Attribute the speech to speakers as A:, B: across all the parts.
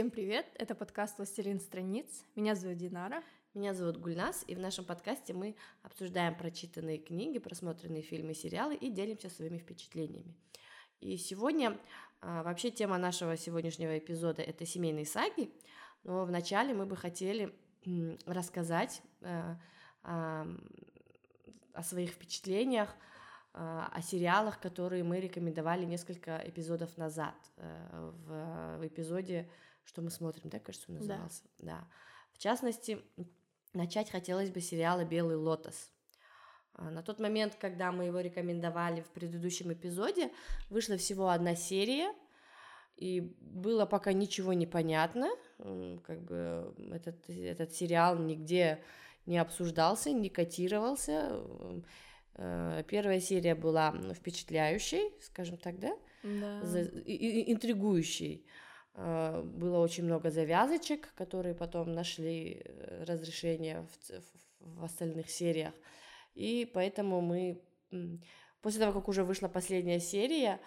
A: Всем привет! Это подкаст «Властелин страниц». Меня зовут Динара.
B: Меня зовут Гульнас, и в нашем подкасте мы обсуждаем прочитанные книги, просмотренные фильмы сериалы и делимся своими впечатлениями. И сегодня а, вообще тема нашего сегодняшнего эпизода это семейные саги, но вначале мы бы хотели рассказать а, а, о своих впечатлениях, а, о сериалах, которые мы рекомендовали несколько эпизодов назад э, в эпизоде, что мы смотрим, да, кажется, он назывался, да. да. В частности, начать хотелось бы сериала «Белый лотос». А, на тот момент, когда мы его рекомендовали в предыдущем эпизоде, вышла всего одна серия, и было пока ничего не понятно, как бы этот, этот сериал нигде не обсуждался, не котировался. Э, первая серия была впечатляющей, скажем так, да?
A: Да.
B: Интригующей. Э, было очень много завязочек, которые потом нашли э, разрешение в, в остальных сериях. И поэтому мы... После того, как уже вышла последняя серия,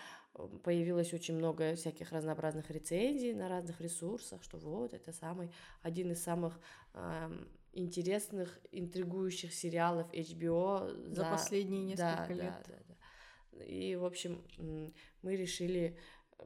B: появилось очень много всяких разнообразных рецензий на разных ресурсах, что вот это самый один из самых э, интересных, интригующих сериалов HBO
A: за, за последние несколько
B: да,
A: лет.
B: Да, да, да. И, в общем, мы решили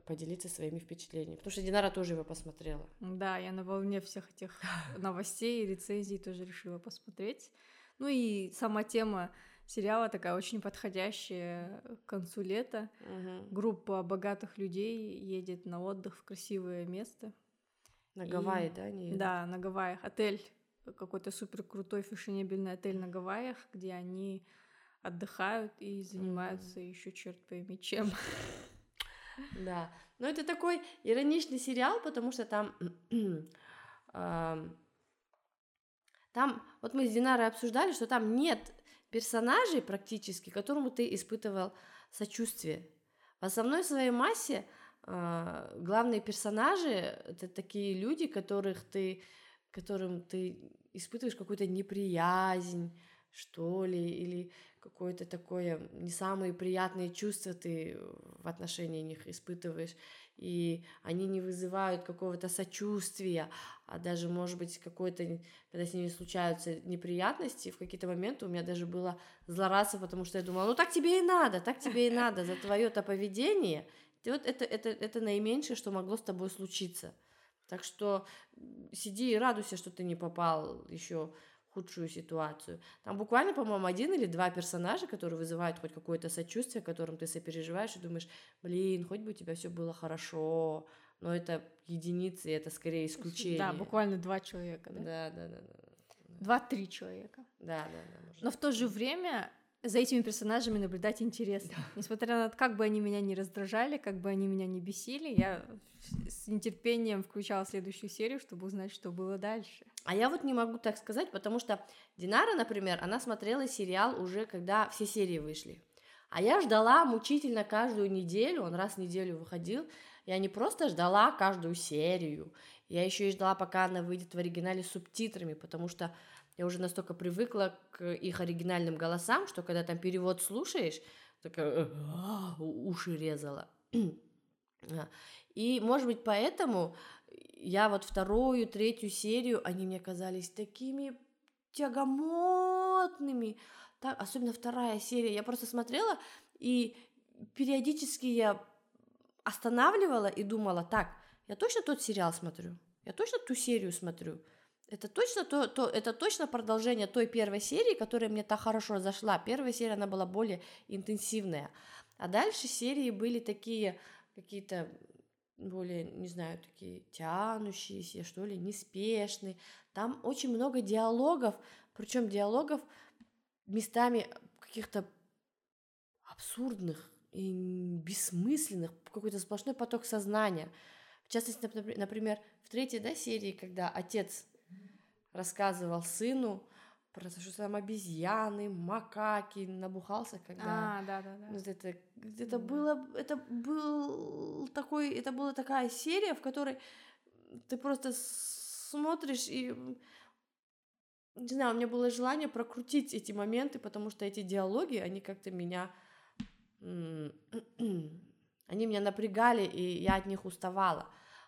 B: поделиться своими впечатлениями, потому что Динара тоже его посмотрела.
A: Да, я на волне всех этих новостей и рецензий тоже решила посмотреть. Ну и сама тема сериала такая очень подходящая к концу лета.
B: Угу.
A: Группа богатых людей едет на отдых в красивое место.
B: На Гавайи, и... да? Они
A: Да, на Гавайях. Отель, какой-то супер крутой фешенебельный отель на Гавайях, где они отдыхают и занимаются mm еще черт пойми чем.
B: Да, но это такой ироничный сериал, потому что там там, вот мы с Динарой обсуждали, что там нет персонажей практически, которому ты испытывал сочувствие. В основной своей массе э, главные персонажи это такие люди, которых ты, которым ты испытываешь какую-то неприязнь, что ли, или какое-то такое не самые приятные чувства ты в отношении них испытываешь, и они не вызывают какого-то сочувствия, а даже, может быть, какой-то, когда с ними случаются неприятности, в какие-то моменты у меня даже было злорадство, потому что я думала, ну так тебе и надо, так тебе и надо, за твое-то поведение, ты вот это, это, это наименьшее, что могло с тобой случиться. Так что сиди и радуйся, что ты не попал еще худшую ситуацию. Там буквально, по-моему, один или два персонажа, которые вызывают хоть какое-то сочувствие, которым ты сопереживаешь и думаешь, блин, хоть бы у тебя все было хорошо, но это единицы, это скорее исключение.
A: Да, буквально два человека, да?
B: Да, да, да. да.
A: Два-три человека.
B: Да, да, да.
A: Может. Но в то же время за этими персонажами наблюдать интересно. Да. Несмотря на то, как бы они меня не раздражали, как бы они меня не бесили, я с нетерпением включала следующую серию, чтобы узнать, что было дальше.
B: А я вот не могу так сказать, потому что Динара, например, она смотрела сериал уже, когда все серии вышли. А я ждала мучительно каждую неделю, он раз в неделю выходил. Я не просто ждала каждую серию, я еще и ждала, пока она выйдет в оригинале с субтитрами, потому что я уже настолько привыкла к их оригинальным голосам, что когда там перевод слушаешь, такая уши резала. И, может быть, поэтому я вот вторую, третью серию, они мне казались такими тягомотными. Так, особенно вторая серия. Я просто смотрела, и периодически я останавливала и думала, так, я точно тот сериал смотрю, я точно ту серию смотрю. Это точно, то, то, это точно продолжение той первой серии, которая мне так хорошо зашла. Первая серия, она была более интенсивная. А дальше серии были такие какие-то более, не знаю, такие тянущиеся, что ли, неспешные. Там очень много диалогов, причем диалогов местами каких-то абсурдных и бессмысленных, какой-то сплошной поток сознания. В частности, например, в третьей да, серии, когда отец рассказывал сыну про то, что там обезьяны, макаки, набухался, когда...
A: А, да, да, да.
B: Вот это, это было, это был такой, это была такая серия, в которой ты просто смотришь и не знаю, у меня было желание прокрутить эти моменты, потому что эти диалоги, они как-то меня, они меня напрягали, и я от них уставала.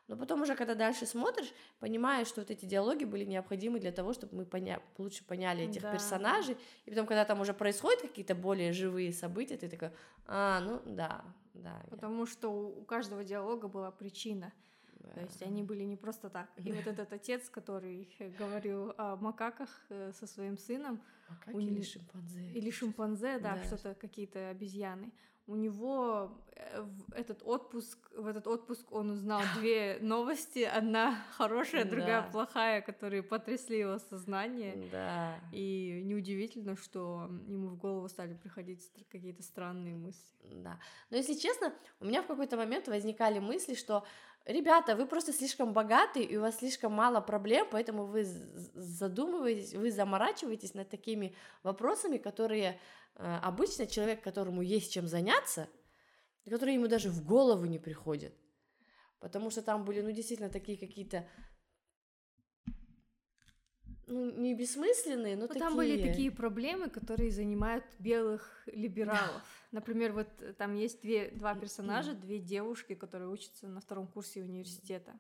B: Но потом уже, когда дальше смотришь, понимаешь, что вот эти диалоги были необходимы для того, чтобы мы поня... лучше поняли этих
A: Да.
B: персонажей. И потом, когда там уже происходят какие-то более живые события, ты такая, а, ну да, да. я-
A: Потому что у каждого диалога была причина.
B: да».
A: То есть они были не просто так. И вот этот отец, который говорил о макаках э, со своим сыном,
B: Макаки
A: у
B: или шимпанзе?
A: или шимпанзе, да,
B: Да.
A: что-то какие-то обезьяны. У него э, в этот отпуск, в этот отпуск он узнал две новости, одна хорошая, другая
B: Да.
A: плохая, которые потрясли его сознание.
B: Да.
A: И неудивительно, что ему в голову стали приходить какие-то странные мысли.
B: Да. Но если честно, у меня в какой-то момент возникали мысли, что ребята, вы просто слишком богаты, и у вас слишком мало проблем, поэтому вы задумываетесь, вы заморачиваетесь над такими вопросами, которые обычно человек, которому есть чем заняться, которые ему даже в голову не приходят. Потому что там были, ну, действительно, такие какие-то ну, не бессмысленные, но
A: Ну,
B: такие...
A: Там были такие проблемы, которые занимают белых либералов. Например, вот э, там есть две, два персонажа, две девушки, которые учатся на втором курсе университета.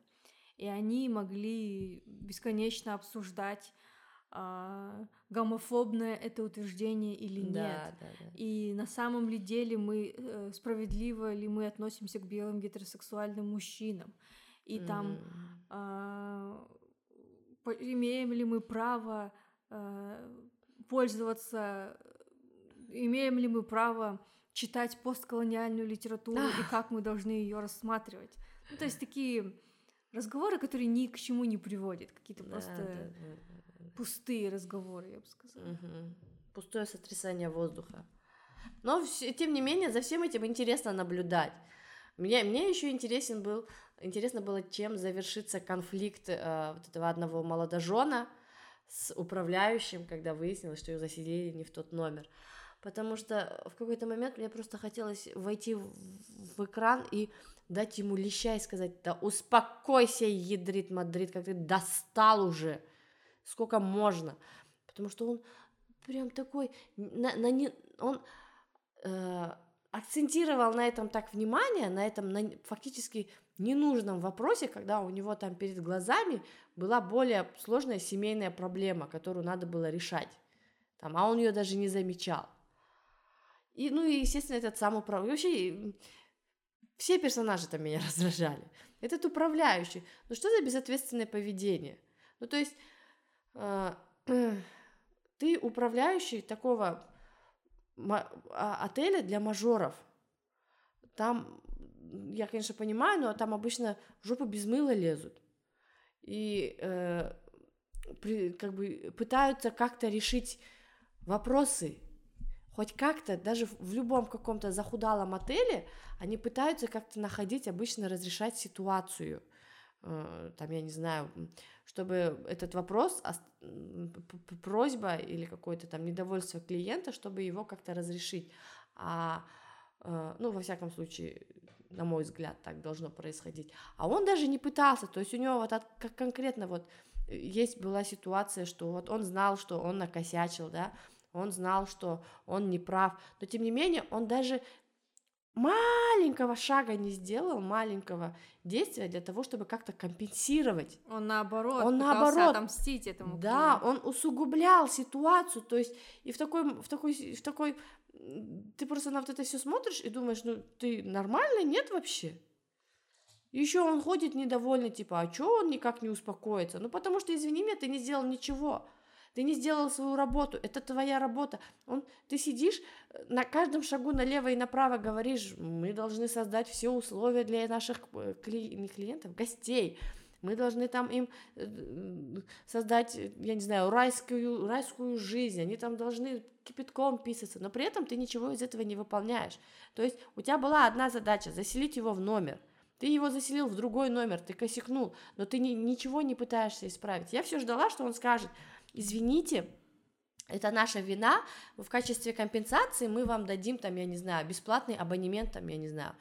A: И они могли бесконечно обсуждать, а, гомофобное это утверждение или нет.
B: Да, да, да.
A: И на самом ли деле мы э, справедливо ли мы относимся к белым гетеросексуальным мужчинам? И там
B: М.
A: а, имеем ли мы право э, пользоваться, имеем ли мы право читать постколониальную литературу и как мы должны ее рассматривать. Ну, то есть такие разговоры, которые ни к чему не приводят, какие-то
B: Да,
A: просто
B: да, да, да.
A: Пустые разговоры, я бы сказала.
B: Мгм. Пустое сотрясание воздуха. Но тем не менее, за всем этим интересно наблюдать. Мне, мне еще интересен был, интересно было, чем завершится конфликт э, вот этого одного молодожена с управляющим, когда выяснилось, что ее заселили не в тот номер. Потому что в какой-то момент мне просто хотелось войти в, в экран и дать ему леща и сказать, да успокойся, ядрит Мадрид, как ты достал уже, сколько можно. Потому что он прям такой, на, на не- он э, акцентировал на этом так внимание, на этом на фактически ненужном вопросе, когда у него там перед глазами была более сложная семейная проблема, которую надо было решать. Там, а он ее даже не замечал. И, ну, и, естественно, этот сам управляющий. Вообще, все персонажи там меня раздражали. Этот управляющий. Ну, что за безответственное поведение? Ну, то есть, ты управляющий такого а- отеля для мажоров. Там, я, конечно, понимаю, но там обычно в жопу без мыла лезут. И э, при- как бы пытаются как-то решить вопросы. Хоть как-то, даже в любом каком-то захудалом отеле, они пытаются как-то находить, обычно разрешать ситуацию. Э, Там, я не знаю, чтобы этот вопрос, просьба или какое-то там недовольство клиента, чтобы его как-то разрешить. А, э, ну, во всяком случае, на мой взгляд, так должно происходить. А он даже не пытался, то есть у него вот от- как конкретно вот э, есть была ситуация, что вот он знал, что он накосячил, да, он знал, что он не прав, но тем не менее он даже маленького шага не сделал, маленького действия для того, чтобы как-то компенсировать
A: Он наоборот
B: Он наоборот.
A: отомстить этому.
B: да,
A: клиенту.
B: он усугублял ситуацию, то есть и в такой, в такой, в такой, ты просто на вот это все смотришь и думаешь, ну ты нормальный, нет вообще? Еще он ходит недовольный, типа, а чё он никак не успокоится? Ну потому что, извини меня, ты не сделал ничего. Ты не сделал свою работу, это твоя работа. Он, ты сидишь э, на каждом шагу налево и направо говоришь, мы должны создать все условия для наших э, кли- не клиентов, гостей. Мы должны там им э, создать, я не знаю, райскую, райскую жизнь. Они там должны кипятком писаться, но при этом ты ничего из этого не выполняешь. То есть у тебя была одна задача — заселить его в номер. Ты его заселил в другой номер, ты косякнул, но ты ни- ничего не пытаешься исправить. Я все ждала, что он скажет, извините, это наша вина, в качестве компенсации мы вам дадим, там, я не знаю, бесплатный абонемент, там, я не знаю,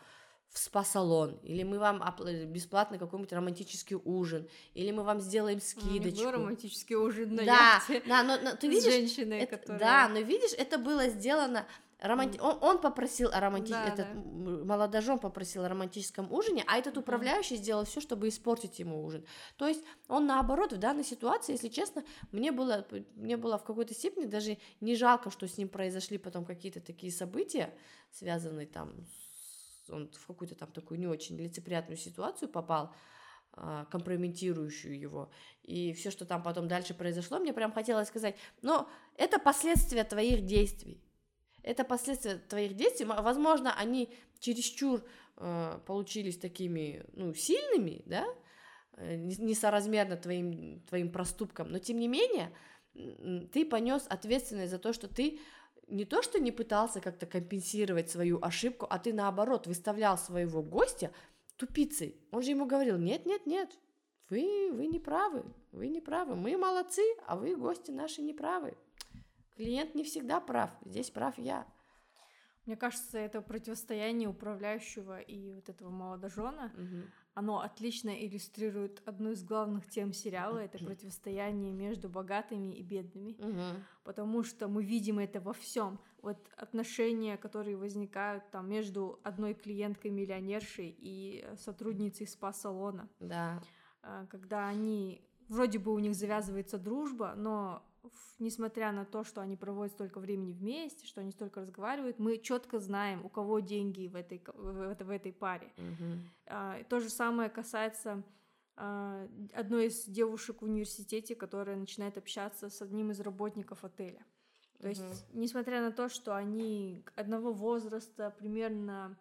B: в спа-салон, или мы вам бесплатный какой-нибудь романтический ужин, или мы вам сделаем
A: У них был
B: скидочку.
A: романтический ужин на
B: Да,
A: яхте
B: да, но, но ты
A: с
B: видишь,
A: женщиной,
B: это-
A: которая...
B: да, но видишь, это было сделано романти... он, он попросил о романти...
A: Да,
B: этот
A: да.
B: молодожен попросил о романтическом ужине, а этот управляющий сделал все, чтобы испортить ему ужин. То есть он наоборот в данной ситуации, если честно, мне было мне было в какой-то степени даже не жалко, что с ним произошли потом какие-то такие события, связанные там с- он в какую-то там такую не очень лицеприятную ситуацию попал а, компрометирующую его, и все, что там потом дальше произошло, мне прям хотелось сказать, но это последствия твоих действий, это последствия твоих действий, возможно, они чересчур э, получились такими, ну, сильными, да, э, не- несоразмерно твоим, твоим проступкам, но тем не менее ты понес ответственность за то, что ты не то, что не пытался как-то компенсировать свою ошибку, а ты наоборот выставлял своего гостя тупицей. Он же ему говорил, нет, нет, нет, вы, вы не правы, вы не правы, мы молодцы, а вы, гости наши, не правы. Клиент не всегда прав, здесь прав я.
A: Мне кажется, это противостояние управляющего и вот этого молодожена, оно отлично иллюстрирует одну из главных тем сериала, это противостояние между богатыми и бедными,
B: Мгм.
A: потому что мы видим это во всем. Вот отношения, которые возникают там между одной клиенткой миллионершей и сотрудницей спа-салона,
B: Да.
A: а, когда они вроде бы у них завязывается дружба, но несмотря на то, что они проводят столько времени вместе, что они столько разговаривают, мы четко знаем, у кого деньги в этой, в, этой паре. А, и То же самое касается а, одной из девушек в университете, которая начинает общаться с одним из работников отеля. То есть,
B: Мгм.
A: несмотря на то, что они одного возраста, примерно,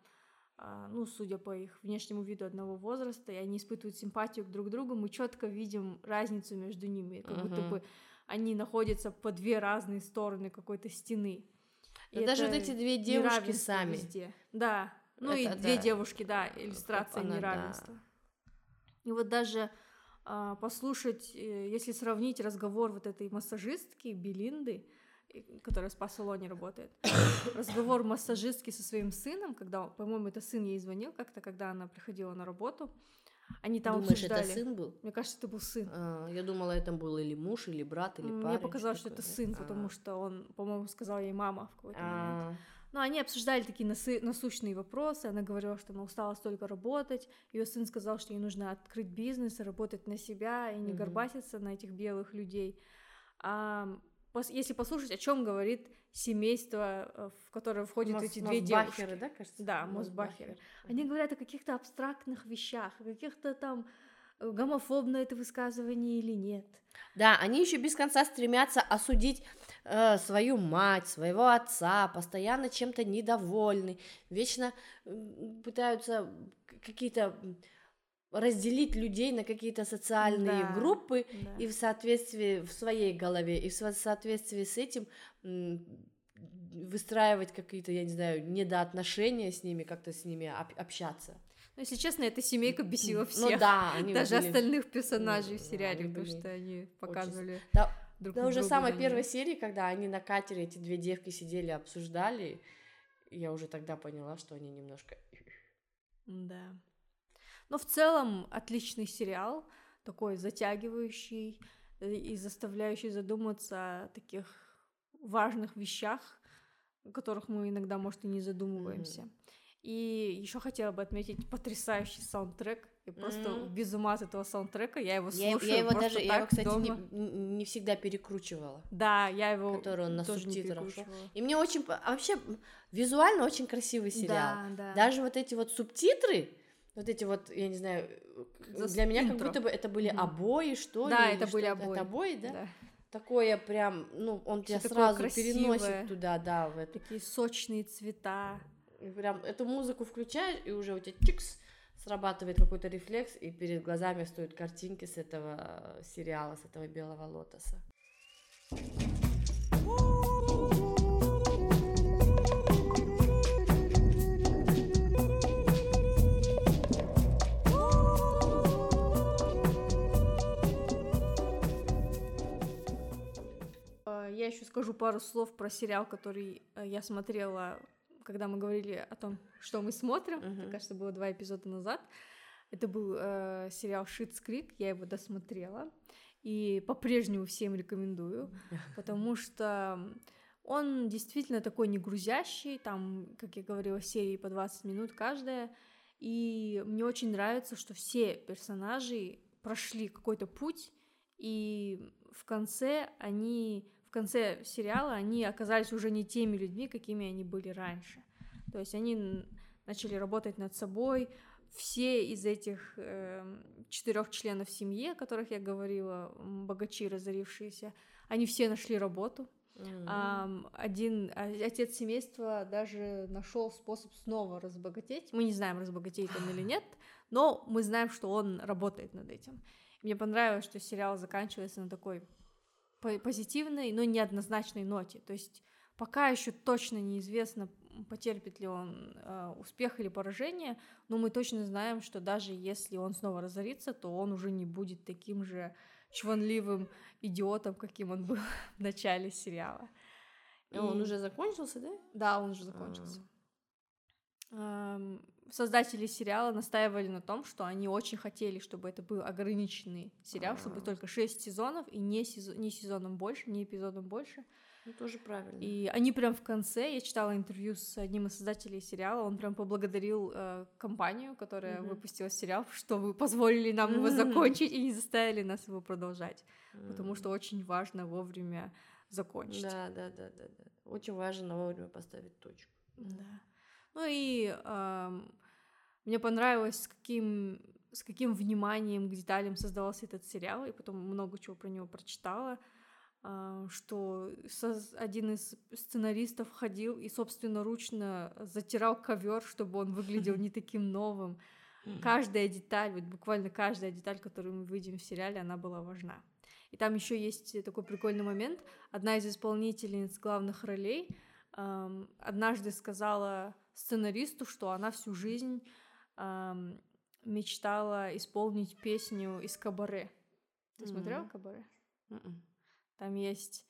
A: а, ну, судя по их внешнему виду одного возраста, и они испытывают симпатию к друг другу, мы четко видим разницу между ними, как будто
B: Мгм.
A: бы они находятся по две разные стороны какой-то стены.
B: Да даже вот эти две девушки сами.
A: везде. Да, ну и
B: Это
A: две
B: да.
A: девушки, да, иллюстрация
B: она, да.
A: неравенства. И вот даже а, послушать, э, если сравнить разговор вот этой массажистки Белинды, э, которая в спа-салоне работает, разговор массажистки со своим сыном, когда, по-моему, это сын ей звонил как-то, когда она приходила на работу, они там
B: Думаешь,
A: обсуждали.
B: это сын был?
A: Мне кажется, это был сын.
B: А, я думала, это был или муж, или брат, или парень.
A: Мне показалось, что это сын,
B: А.
A: потому что он, по-моему, сказал ей мама в какой-то момент.
B: А,
A: Ну, они обсуждали такие насы- насущные вопросы. Она говорила, что она устала столько работать. Ее сын сказал, что ей нужно открыть бизнес работать на себя, и не
B: Мгм.
A: горбатиться на этих белых людей. А, если послушать, о чем говорит семейство, э, в которое входят
B: Мос-
A: эти две
B: Мосбахеры,
A: девушки.
B: да, кажется?
A: Да, Мосбахеры. Они говорят о каких-то абстрактных вещах, о каких-то там э, гомофобно это высказывание или нет.
B: Да, они еще без конца стремятся осудить э, свою мать, своего отца, постоянно чем-то недовольны, вечно пытаются какие-то разделить людей на какие-то социальные
A: Да,
B: группы
A: да.
B: и в соответствии в своей голове и в со- соответствии с этим выстраивать какие-то, я не знаю, недоотношения с ними, как-то с ними об- общаться.
A: Ну, если честно, эта семейка бесила всех.
B: Ну да, они
A: Даже
B: были-
A: остальных персонажей в
B: да,
A: сериале,
B: они
A: потому что они показывали
B: Да,
A: друг
B: Да, уже самой
A: на
B: первой серии, когда они на катере, эти две девки сидели, обсуждали, я уже тогда поняла, что они немножко...
A: Да. Но в целом отличный сериал, такой затягивающий и заставляющий задуматься о таких важных вещах, о которых мы иногда, может, и не задумываемся. И еще хотела бы отметить потрясающий саундтрек. Я просто
B: Мгм.
A: без ума от этого саундтрека. Я его
B: Я,
A: слушаю
B: я его
A: просто
B: даже, я его, кстати, не,
A: дома.
B: н- не всегда перекручивала.
A: Да, я его
B: который он на
A: не
B: субтитрах. И мне очень... а Вообще, визуально очень красивый сериал.
A: Да, да.
B: Даже вот эти вот субтитры, вот эти вот, я не знаю,
A: За
B: для меня как
A: интро.
B: будто бы это были
A: Мгм.
B: обои, что ли?
A: Да, это были обои.
B: Это обои, да?
A: Да.
B: Такое прям, ну, он тебя сразу
A: красивое.
B: переносит туда, да, в это.
A: Такие сочные цвета.
B: И прям эту музыку включаешь, и уже у тебя чикс, срабатывает какой-то рефлекс, и перед глазами стоят картинки с этого э, сериала, с этого белого лотоса.
A: Я еще скажу пару слов про сериал, который э, я смотрела, когда мы говорили о том, что мы смотрим.
B: Мгм.
A: Это, кажется, было два эпизода назад. Это был э, сериал Шитс Крик, я его досмотрела. И по-прежнему всем рекомендую, потому что Он действительно такой не грузящий, там, как я говорила, серии по 20 минут каждая. И мне очень нравится, что все персонажи прошли какой-то путь, и в конце они, в конце сериала они оказались уже не теми людьми, какими они были раньше. То есть они начали работать над собой. Все из этих э, четырех членов семьи, о которых я говорила, богачи разорившиеся, они все нашли работу. Mm-hmm. Один отец семейства даже нашел способ снова разбогатеть. Мы не знаем, разбогатеет он или нет, но мы знаем, что он работает над этим. Мне понравилось, что сериал заканчивается на такой позитивной, но неоднозначной ноте. То есть пока еще точно неизвестно, потерпит ли он э, успех или поражение, но мы точно знаем, что даже если он снова разорится, то он уже не будет таким же чванливым идиотом, каким он был в начале сериала.
B: И... Он уже закончился, да?
A: Да, он уже закончился. А создатели сериала настаивали на том, что они очень хотели, чтобы это был ограниченный сериал, А-а-а. чтобы только 6 сезонов и не, сезон, не сезоном больше, не эпизодом больше.
B: Ну, тоже правильно.
A: И они прям в конце, я читала интервью с одним из создателей сериала, он прям поблагодарил э, компанию, которая mm-hmm. выпустила сериал, что вы позволили нам mm-hmm. его закончить и не заставили нас его продолжать, mm-hmm. потому что очень важно вовремя закончить.
B: Да, да, да, да, да. Очень важно вовремя поставить точку.
A: Да. Ну и э, мне понравилось, с каким, с каким вниманием к деталям создавался этот сериал, и потом много чего про него прочитала, э, что один из сценаристов ходил и собственноручно затирал ковер, чтобы он выглядел не таким новым. Каждая деталь, вот буквально каждая деталь, которую мы видим в сериале, она была важна. И там еще есть такой прикольный момент. Одна из исполнительниц главных ролей эм, однажды сказала сценаристу, что она всю жизнь эм, мечтала исполнить песню из Кабаре. Ты mm-hmm. смотрел Кабаре? Mm-mm. Там есть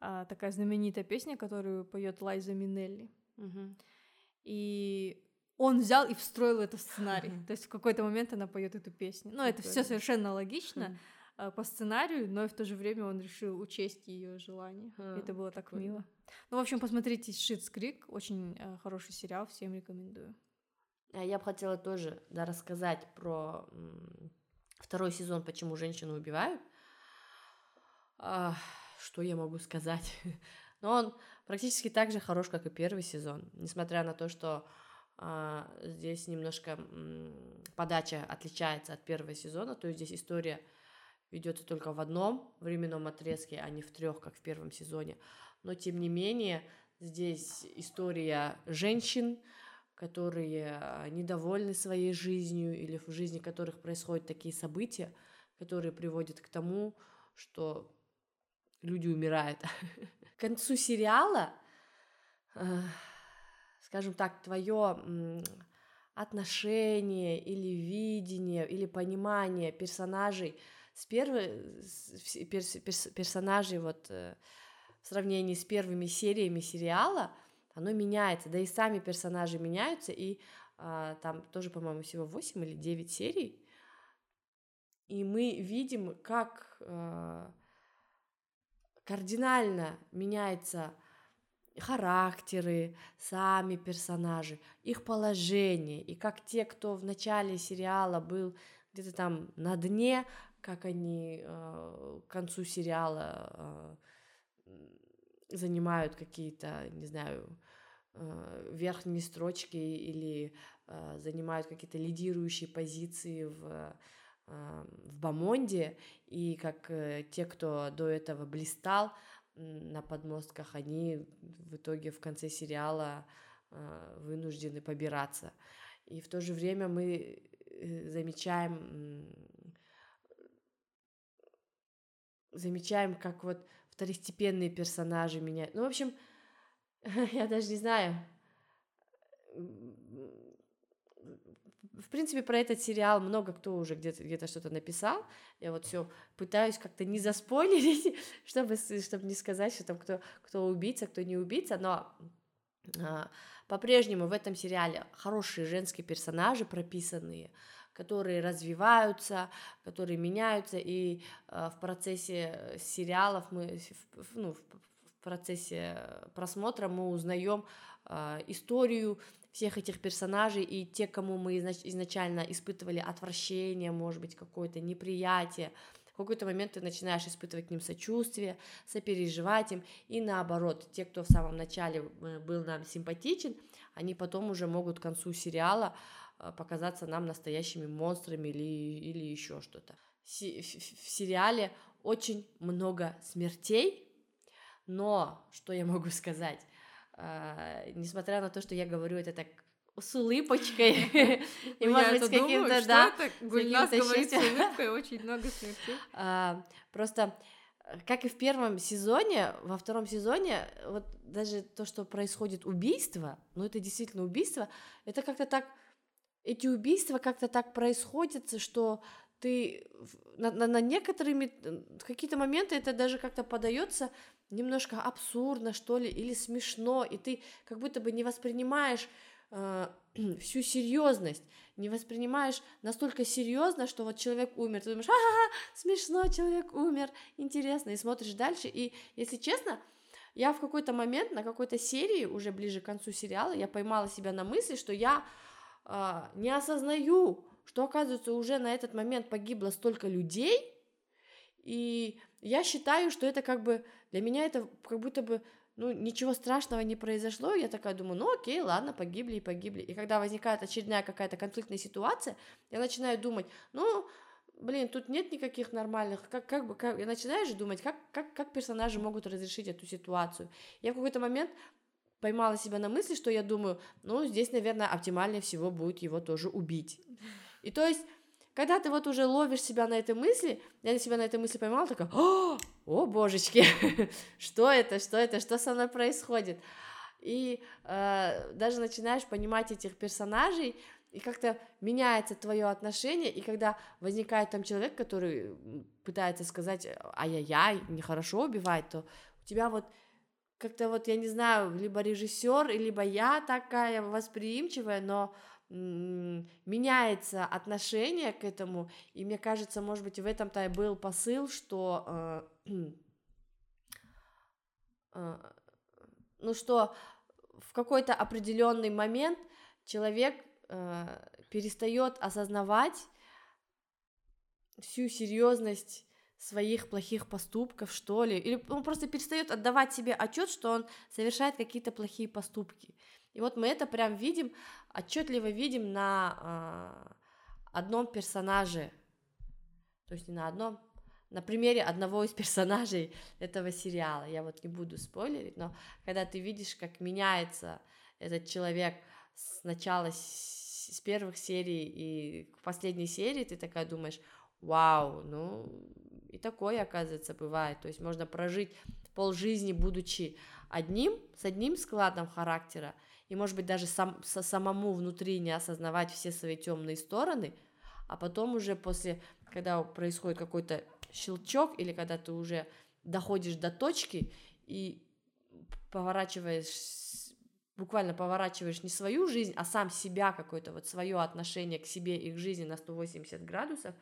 A: э, такая знаменитая песня, которую поет Лайза Минелли. Mm-hmm. И он взял и встроил это в сценарий. Mm-hmm. То есть в какой-то момент она поет эту песню. Ну, это все совершенно логично mm-hmm. По сценарию, но и в то же время он решил учесть ее желание. Mm-hmm. Это было так мило. Ну, в общем, посмотрите Шитс Крик, очень э, хороший сериал, всем рекомендую.
B: А я бы хотела тоже да, рассказать про второй сезон «Почему женщины убивают». А, что я могу сказать? Но он практически так же хорош, как и первый сезон, несмотря на то, что а, здесь немножко м, подача отличается от первого сезона, то есть здесь история ведется только в одном временном отрезке, а не в трех, как в первом сезоне но тем не менее здесь история женщин, которые а, недовольны своей жизнью или в жизни которых происходят такие события, которые приводят к тому, что люди умирают. К концу сериала, э, скажем так, твое отношение или видение или понимание персонажей с первой персонажей вот э, в сравнении с первыми сериями сериала, оно меняется, да и сами персонажи меняются, и а, там тоже, по-моему, всего 8 или 9 серий, и мы видим, как а, кардинально меняется характеры, сами персонажи, их положение, и как те, кто в начале сериала был где-то там на дне, как они э, к концу сериала э, занимают какие-то, не знаю, э, верхние строчки или занимают какие-то лидирующие позиции в, в Бамонде, и как те, кто до этого блистал на подмостках, они в итоге в конце сериала вынуждены побираться. И в то же время мы замечаем, замечаем, как вот второстепенные персонажи меняют. Ну, в общем, я даже не знаю. В принципе, про этот сериал много кто уже где-то где что-то написал. Я вот все пытаюсь как-то не заспойлерить, чтобы, чтобы не сказать, что там кто, кто убийца, кто не убийца, но а, по-прежнему в этом сериале хорошие женские персонажи прописанные, которые развиваются, которые меняются, и э, в процессе сериалов мы, ну, в процессе просмотра мы узнаем э, историю всех этих персонажей и те, кому мы изначально испытывали отвращение, может быть, какое-то неприятие, в какой-то момент ты начинаешь испытывать к ним сочувствие, сопереживать им, и наоборот, те, кто в самом начале э, был нам симпатичен, они потом уже могут к концу сериала э, показаться нам настоящими монстрами или, или еще что-то. В сериале очень много смертей, но что я могу сказать? А, несмотря на то, что я говорю это так с улыбочкой
A: и, ну, может быть, с каким-то, да, Гульнас говорит с улыбкой, очень много смертей.
B: А, просто, как и в первом сезоне, во втором сезоне, вот даже то, что происходит убийство, ну, это действительно убийство, это как-то так, эти убийства как-то так происходят, что ты на, на, на некоторыми какие-то моменты это даже как-то подается немножко абсурдно, что ли, или смешно, и ты как будто бы не воспринимаешь э, всю серьезность, не воспринимаешь настолько серьезно, что вот человек умер, ты думаешь, ага, смешно, человек умер, интересно, и смотришь дальше, и если честно, я в какой-то момент на какой-то серии, уже ближе к концу сериала, я поймала себя на мысли, что я э, не осознаю, что, оказывается, уже на этот момент погибло столько людей, и я считаю, что это как бы для меня это как будто бы ну, ничего страшного не произошло, я такая думаю, ну окей, ладно, погибли и погибли. И когда возникает очередная какая-то конфликтная ситуация, я начинаю думать, ну, блин, тут нет никаких нормальных, как, как бы, как, я начинаю же думать, как, как, как персонажи могут разрешить эту ситуацию. Я в какой-то момент поймала себя на мысли, что я думаю, ну, здесь, наверное, оптимальнее всего будет его тоже убить. И то есть когда ты вот уже ловишь себя на этой мысли, я на себя на этой мысли поймала, такая, о, о божечки, что это, что это, что со мной происходит? И э, даже начинаешь понимать этих персонажей, и как-то меняется твое отношение, и когда возникает там человек, который пытается сказать, ай-яй-яй, нехорошо убивать, то у тебя вот как-то вот, я не знаю, либо режиссер, либо я такая восприимчивая, но меняется отношение к этому, и мне кажется, может быть, в этом-то и был посыл, что, э, э, ну что, в какой-то определенный момент человек э, перестает осознавать всю серьезность своих плохих поступков, что ли, или он просто перестает отдавать себе отчет, что он совершает какие-то плохие поступки. И вот мы это прям видим, отчетливо видим на э, одном персонаже, то есть не на одном, на примере одного из персонажей этого сериала. Я вот не буду спойлерить, но когда ты видишь, как меняется этот человек с с первых серий и к последней серии, ты такая думаешь, вау, ну и такое, оказывается, бывает. То есть можно прожить полжизни, будучи одним, с одним складом характера, и, может быть, даже сам, со, самому внутри не осознавать все свои темные стороны, а потом уже после, когда происходит какой-то щелчок, или когда ты уже доходишь до точки и поворачиваешь, буквально поворачиваешь не свою жизнь, а сам себя, какое-то вот свое отношение к себе и к жизни на 180 градусов,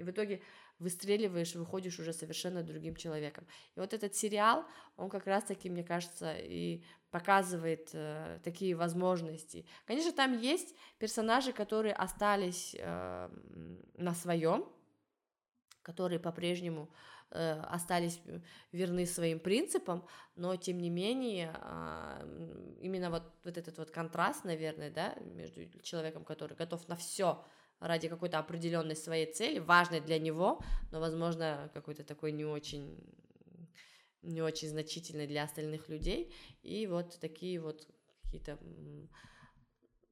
B: и в итоге выстреливаешь, выходишь уже совершенно другим человеком. И вот этот сериал, он как раз-таки, мне кажется, и показывает э, такие возможности. Конечно, там есть персонажи, которые остались э, на своем, которые по-прежнему э, остались верны своим принципам, но тем не менее э, именно вот, вот этот вот контраст, наверное, да, между человеком, который готов на все ради какой-то определенной своей цели, важной для него, но, возможно, какой-то такой не очень не очень значительной для остальных людей, и вот такие вот какие-то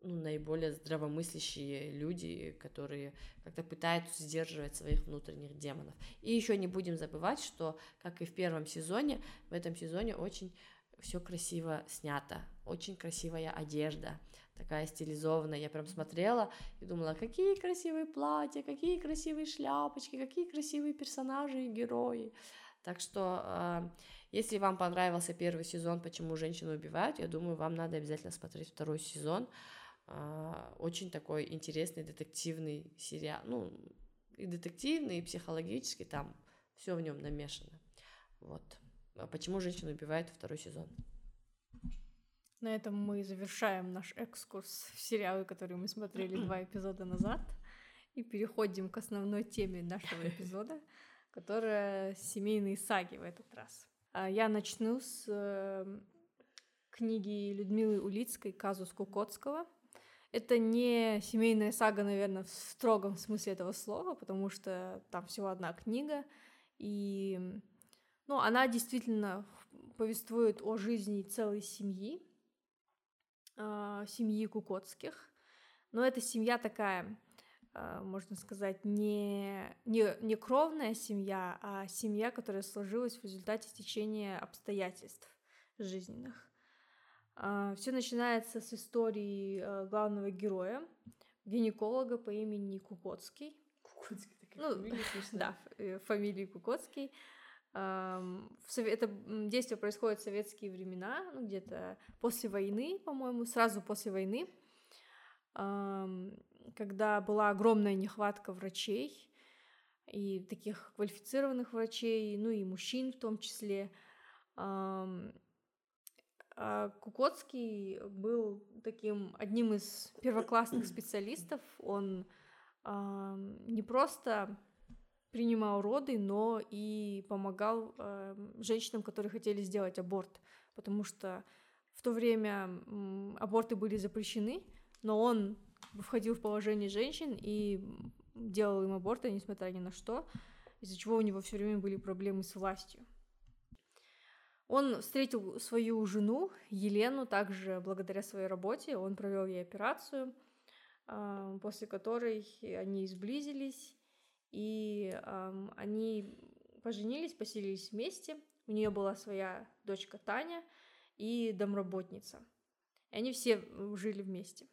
B: ну, наиболее здравомыслящие люди, которые как-то пытаются сдерживать своих внутренних демонов. И еще не будем забывать, что, как и в первом сезоне, в этом сезоне очень все красиво снято, очень красивая одежда, такая стилизованная. Я прям смотрела и думала, какие красивые платья, какие красивые шляпочки, какие красивые персонажи и герои. Так что, э, если вам понравился первый сезон «Почему женщины убивают», я думаю, вам надо обязательно смотреть второй сезон. Э, очень такой интересный детективный сериал. Ну, и детективный, и психологический, там все в нем намешано. Вот. почему женщину убивают второй сезон.
A: На этом мы завершаем наш экскурс в сериалы, которые мы смотрели два эпизода назад, и переходим к основной теме нашего эпизода, которая семейные саги в этот раз. А я начну с э, книги Людмилы Улицкой «Казус Кукотского». Это не семейная сага, наверное, в строгом смысле этого слова, потому что там всего одна книга, и ну, она действительно повествует о жизни целой семьи, э, семьи Кукотских. Но эта семья такая, э, можно сказать, не, не, не кровная семья, а семья, которая сложилась в результате стечения обстоятельств жизненных. Э, Все начинается с истории э, главного героя, гинеколога по имени Кукотский.
B: Кукотский,
A: ну, фамилия Да, э, фамилии Кукотский. Это действие происходит в советские времена, ну, где-то после войны, по-моему, сразу после войны, когда была огромная нехватка врачей, и таких квалифицированных врачей, ну и мужчин в том числе. А Кукотский был таким одним из первоклассных специалистов. Он не просто принимал роды, но и помогал э, женщинам, которые хотели сделать аборт, потому что в то время э, аборты были запрещены, но он входил в положение женщин и делал им аборты, несмотря ни на что, из-за чего у него все время были проблемы с властью. Он встретил свою жену Елену также благодаря своей работе, он провел ей операцию, э, после которой они сблизились и э, они поженились, поселились вместе. У нее была своя дочка Таня и домработница. И они все жили вместе.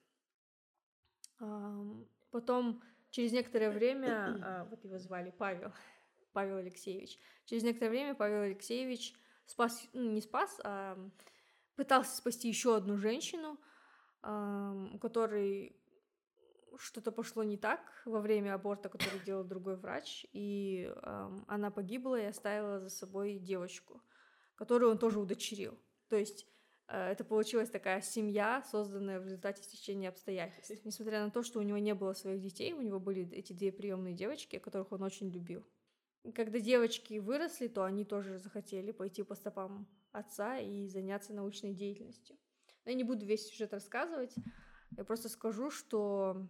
A: Э, потом, через некоторое время, э, вот его звали Павел, Павел Алексеевич. Через некоторое время Павел Алексеевич спас, ну, не спас, а пытался спасти еще одну женщину, у которой что-то пошло не так во время аборта, который делал другой врач, и э, она погибла и оставила за собой девочку, которую он тоже удочерил. То есть э, это получилась такая семья, созданная в результате стечения обстоятельств. Несмотря на то, что у него не было своих детей, у него были эти две приемные девочки, которых он очень любил. И когда девочки выросли, то они тоже захотели пойти по стопам отца и заняться научной деятельностью. Но я не буду весь сюжет рассказывать. Я просто скажу, что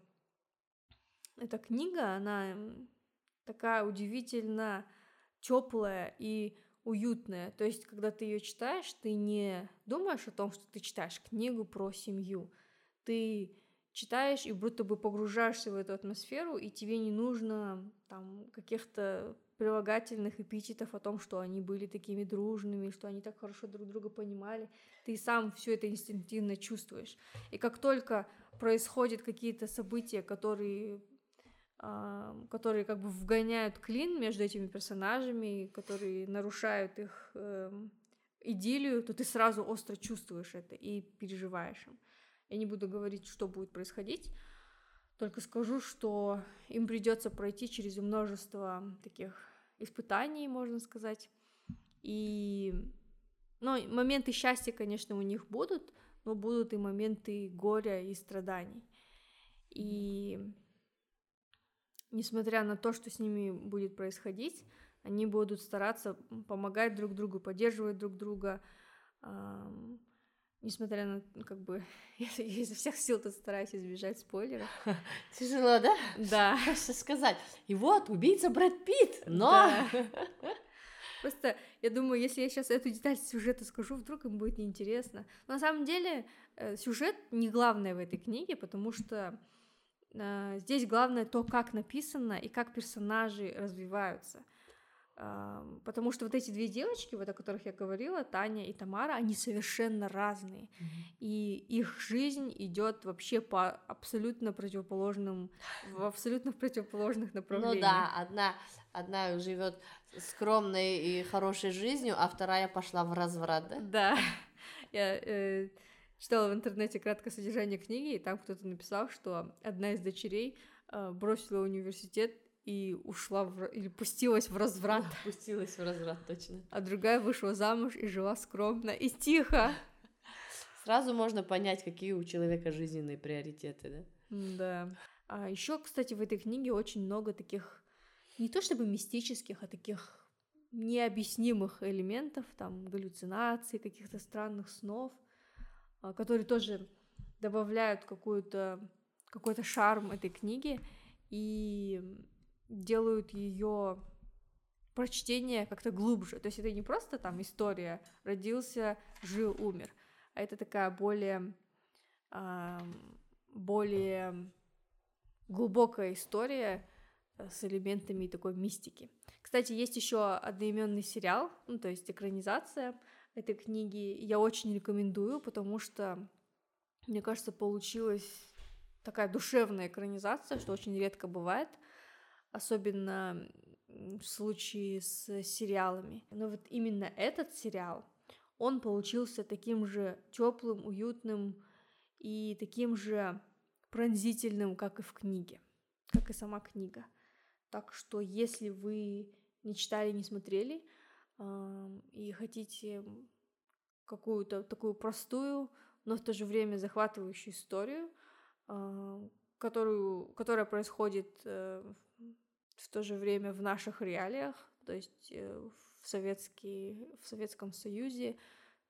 A: эта книга, она такая удивительно теплая и уютная. То есть, когда ты ее читаешь, ты не думаешь о том, что ты читаешь книгу про семью. Ты читаешь и будто бы погружаешься в эту атмосферу, и тебе не нужно там каких-то прилагательных эпитетов о том, что они были такими дружными, что они так хорошо друг друга понимали. Ты сам все это инстинктивно чувствуешь. И как только происходят какие-то события, которые которые как бы вгоняют клин между этими персонажами, которые нарушают их э, идиллию, то ты сразу остро чувствуешь это и переживаешь им. Я не буду говорить, что будет происходить, только скажу, что им придется пройти через множество таких испытаний, можно сказать. И ну, моменты счастья, конечно, у них будут, но будут и моменты горя и страданий. И несмотря на то, что с ними будет происходить, они будут стараться помогать друг другу, поддерживать друг друга, эм, несмотря на, как бы, я, я изо всех сил тут стараюсь избежать спойлеров.
B: Тяжело, да?
A: Да.
B: Что сказать? И вот, убийца Брэд Питт, но...
A: Да. Просто я думаю, если я сейчас эту деталь сюжета скажу, вдруг им будет неинтересно. Но на самом деле э, сюжет не главное в этой книге, потому что здесь главное то, как написано и как персонажи развиваются. Потому что вот эти две девочки, вот о которых я говорила, Таня и Тамара, они совершенно разные. Mm-hmm. И их жизнь идет вообще по абсолютно противоположным, в абсолютно противоположных направлениях.
B: Ну да, одна, одна живет скромной и хорошей жизнью, а вторая пошла в разврат, да?
A: Да. Я, э, читала в интернете краткое содержание книги, и там кто-то написал, что одна из дочерей э, бросила университет и ушла в, или пустилась в разврат.
B: Пустилась в разврат, точно.
A: А другая вышла замуж и жила скромно и тихо.
B: Сразу можно понять, какие у человека жизненные приоритеты, да?
A: Да. А еще, кстати, в этой книге очень много таких не то чтобы мистических, а таких необъяснимых элементов, там галлюцинаций, каких-то странных снов, которые тоже добавляют какую-то какой-то шарм этой книги и делают ее прочтение как-то глубже. То есть это не просто там история родился, жил, умер, а это такая более более глубокая история э, с элементами такой мистики. Кстати, есть еще одноименный сериал, ну, то есть экранизация этой книги. Я очень рекомендую, потому что, мне кажется, получилась такая душевная экранизация, что очень редко бывает, особенно в случае с сериалами. Но вот именно этот сериал, он получился таким же теплым, уютным и таким же пронзительным, как и в книге, как и сама книга. Так что если вы не читали, не смотрели и хотите какую-то такую простую, но в то же время захватывающую историю, которую, которая происходит э, в то же время в наших реалиях, то есть э, в, советский, в Советском Союзе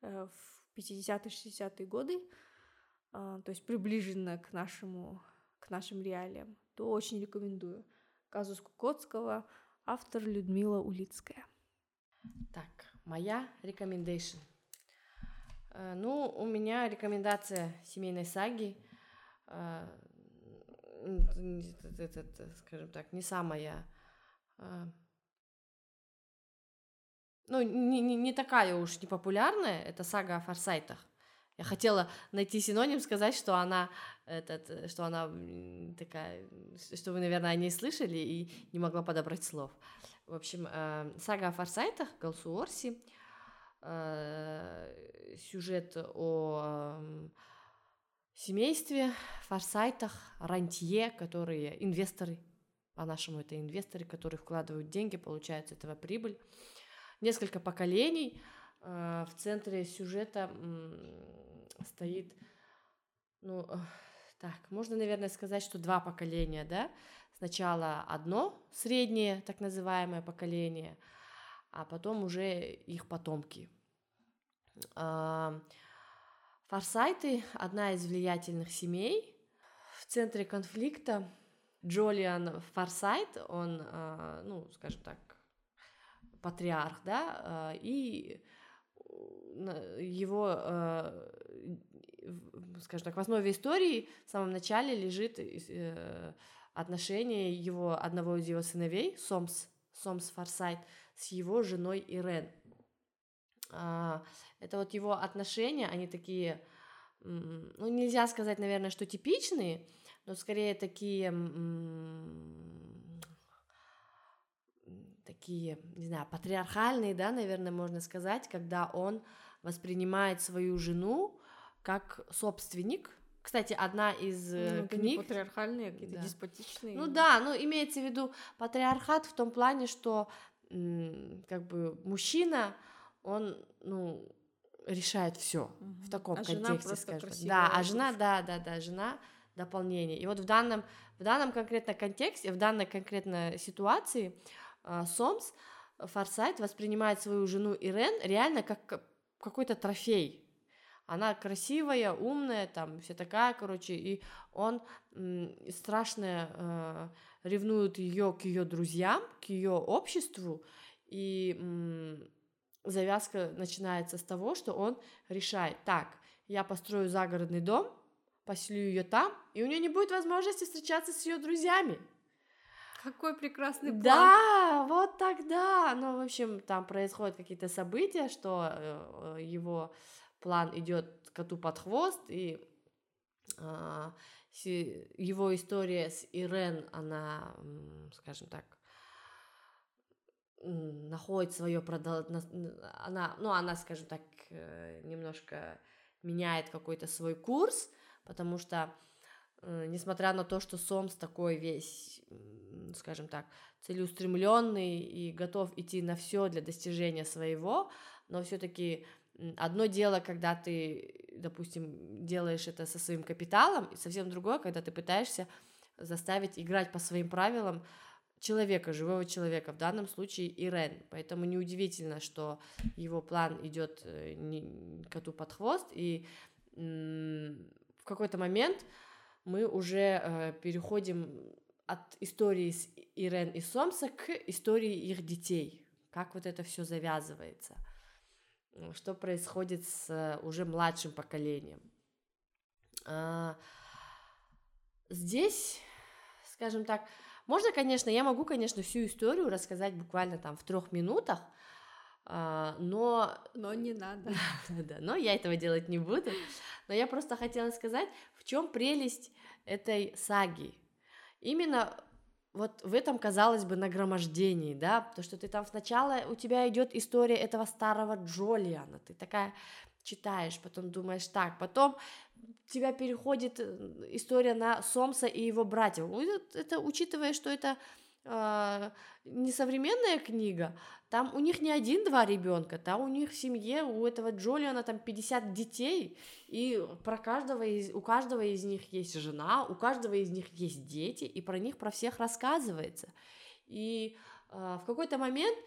A: э, в 50-60-е годы, э, то есть приближенно к нашему к нашим реалиям, то очень рекомендую. Казус Кукотского, автор Людмила Улицкая.
B: Так, моя рекомендация. Ну, у меня рекомендация семейной саги. Э, скажем так, не самая э, ну, не, не, не такая уж непопулярная, это сага о форсайтах. Я хотела найти синоним, сказать, что она, этот, что она такая, что вы, наверное, о ней слышали и не могла подобрать слов. В общем, э, сага о форсайтах, Галсу Орси, э, сюжет о э, семействе, форсайтах, рантье, которые инвесторы, по-нашему это инвесторы, которые вкладывают деньги, получают с этого прибыль. Несколько поколений, в центре сюжета стоит, ну, так, можно, наверное, сказать, что два поколения, да? Сначала одно среднее, так называемое поколение, а потом уже их потомки. Форсайты – одна из влиятельных семей. В центре конфликта Джолиан Форсайт, он, а, ну, скажем так, патриарх, да, а, и его, э, скажем так, в основе истории в самом начале лежит э, отношение его одного из его сыновей, Сомс, Сомс Форсайт, с его женой Ирен. А, это вот его отношения, они такие, ну, нельзя сказать, наверное, что типичные, но скорее такие такие, не знаю, патриархальные, да, наверное, можно сказать, когда он воспринимает свою жену как собственник. Кстати, одна из э, ну, книг...
A: Патриархальные, какие-то да. деспотичные.
B: Ну да, ну имеется в виду патриархат в том плане, что как бы мужчина, он, ну, решает все угу. в таком а контексте, скажем. Да, а жена, да, да, да, жена дополнение. И вот в данном, в данном конкретно контексте, в данной конкретной ситуации а, Сомс, Форсайт воспринимает свою жену Ирен реально как какой-то трофей. Она красивая, умная, там вся такая, короче, и он страшно э, ревнует ее к ее друзьям, к ее обществу, и м, завязка начинается с того, что он решает, так, я построю загородный дом, поселю ее там, и у нее не будет возможности встречаться с ее друзьями.
A: Какой прекрасный план.
B: Да, вот тогда. Ну, в общем, там происходят какие-то события, что э, его план идет коту под хвост, и э, его история с Ирен, она, скажем так, находит свое продолжение, она, ну, она, скажем так, э, немножко меняет какой-то свой курс, потому что э, несмотря на то, что Сомс такой весь, скажем так, целеустремленный и готов идти на все для достижения своего, но все-таки одно дело, когда ты, допустим, делаешь это со своим капиталом, и совсем другое, когда ты пытаешься заставить играть по своим правилам человека, живого человека, в данном случае Ирен. Поэтому неудивительно, что его план идет э, коту под хвост, и в какой-то момент мы уже э, переходим от истории с Ирен и Сомса к истории их детей, как вот это все завязывается, что происходит с уже младшим поколением. А, здесь, скажем так, можно, конечно, я могу, конечно, всю историю рассказать буквально там в трех минутах, а, но...
A: Но не надо.
B: да, но я этого делать не буду. Но я просто хотела сказать, в чем прелесть этой саги. Именно вот в этом, казалось бы, нагромождении, да, то, что ты там сначала, у тебя идет история этого старого Джолиана, ты такая читаешь, потом думаешь так, потом тебя переходит э, история на Сомса и его братьев. Это, это учитывая, что это э, не современная книга, там у них не один-два ребенка, там у них в семье, у этого Джолиана там 50 детей, и про каждого из, у каждого из них есть жена, у каждого из них есть дети, и про них про всех рассказывается. И э, в какой-то момент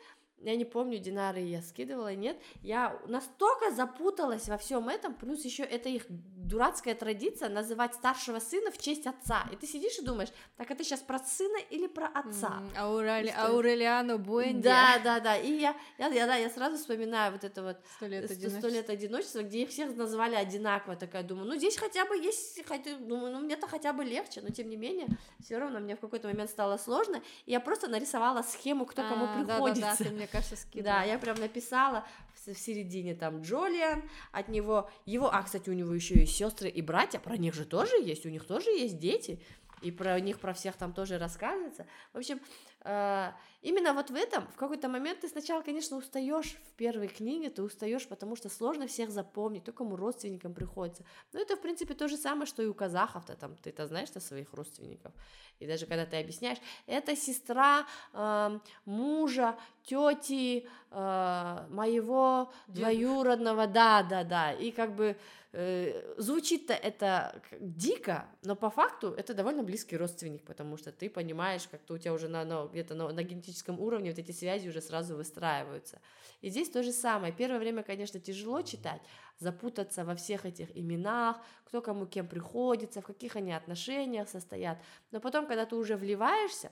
B: я не помню, динары я скидывала, нет, я настолько запуталась во всем этом, плюс еще это их дурацкая традиция называть старшего сына в честь отца, и ты сидишь и думаешь, так это сейчас про сына или про отца?
A: Mm, Аурели... Аурелиано Буэнди.
B: Да, да, да, и я, я, я, да, я сразу вспоминаю вот это вот сто лет, одиночества. лет одиночества, где их всех называли одинаково, такая думаю, ну здесь хотя бы есть, хотя, думаю, ну мне-то хотя бы легче, но тем не менее, все равно мне в какой-то момент стало сложно, и я просто нарисовала схему, кто а, кому приходится. Да, да, да,
A: ты мне кажется, скидывала.
B: Да, я прям написала в середине там Джолиан, от него, его, а, кстати, у него еще есть сестры и братья, про них же тоже есть, у них тоже есть дети, и про них, про всех там тоже рассказывается. В общем, э, именно вот в этом, в какой-то момент ты сначала, конечно, устаешь в первой книге, ты устаешь, потому что сложно всех запомнить, то кому родственникам приходится. Но это, в принципе, то же самое, что и у казахов-то, там, ты-то знаешь-то своих родственников. И даже когда ты объясняешь, это сестра э, мужа, тети э, моего Дед. двоюродного, да, да, да, и как бы Э, звучит-то это дико, но по факту это довольно близкий родственник, потому что ты понимаешь, как-то у тебя уже на, на, где-то на, на генетическом уровне вот эти связи уже сразу выстраиваются. И здесь то же самое. Первое время, конечно, тяжело читать, запутаться во всех этих именах, кто кому кем приходится, в каких они отношениях состоят. Но потом, когда ты уже вливаешься,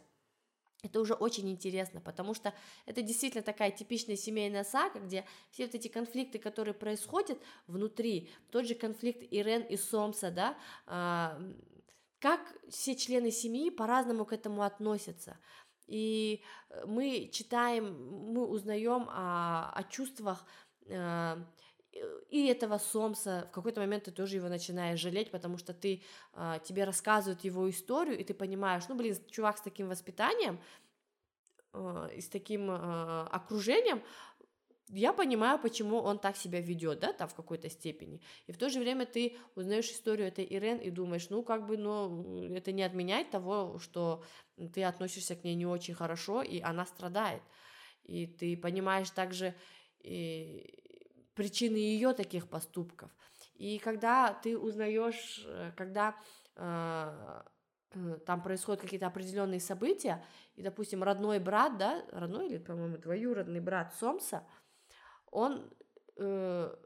B: это уже очень интересно, потому что это действительно такая типичная семейная сага, где все вот эти конфликты, которые происходят внутри, тот же конфликт Ирен и Сомса, да, а, как все члены семьи по-разному к этому относятся. И мы читаем, мы узнаем о, о чувствах а, и этого Сомса, в какой-то момент ты тоже его начинаешь жалеть, потому что ты, э, тебе рассказывают его историю, и ты понимаешь, ну, блин, чувак с таким воспитанием э, и с таким э, окружением, я понимаю, почему он так себя ведет, да, там в какой-то степени. И в то же время ты узнаешь историю этой Ирен и думаешь, ну, как бы, ну, это не отменяет того, что ты относишься к ней не очень хорошо, и она страдает. И ты понимаешь также, и причины ее таких поступков. И когда ты узнаешь, э, когда э, э, там происходят какие-то определенные события, и, допустим, родной брат, да, родной или, по-моему, двоюродный брат Сомса, он, э,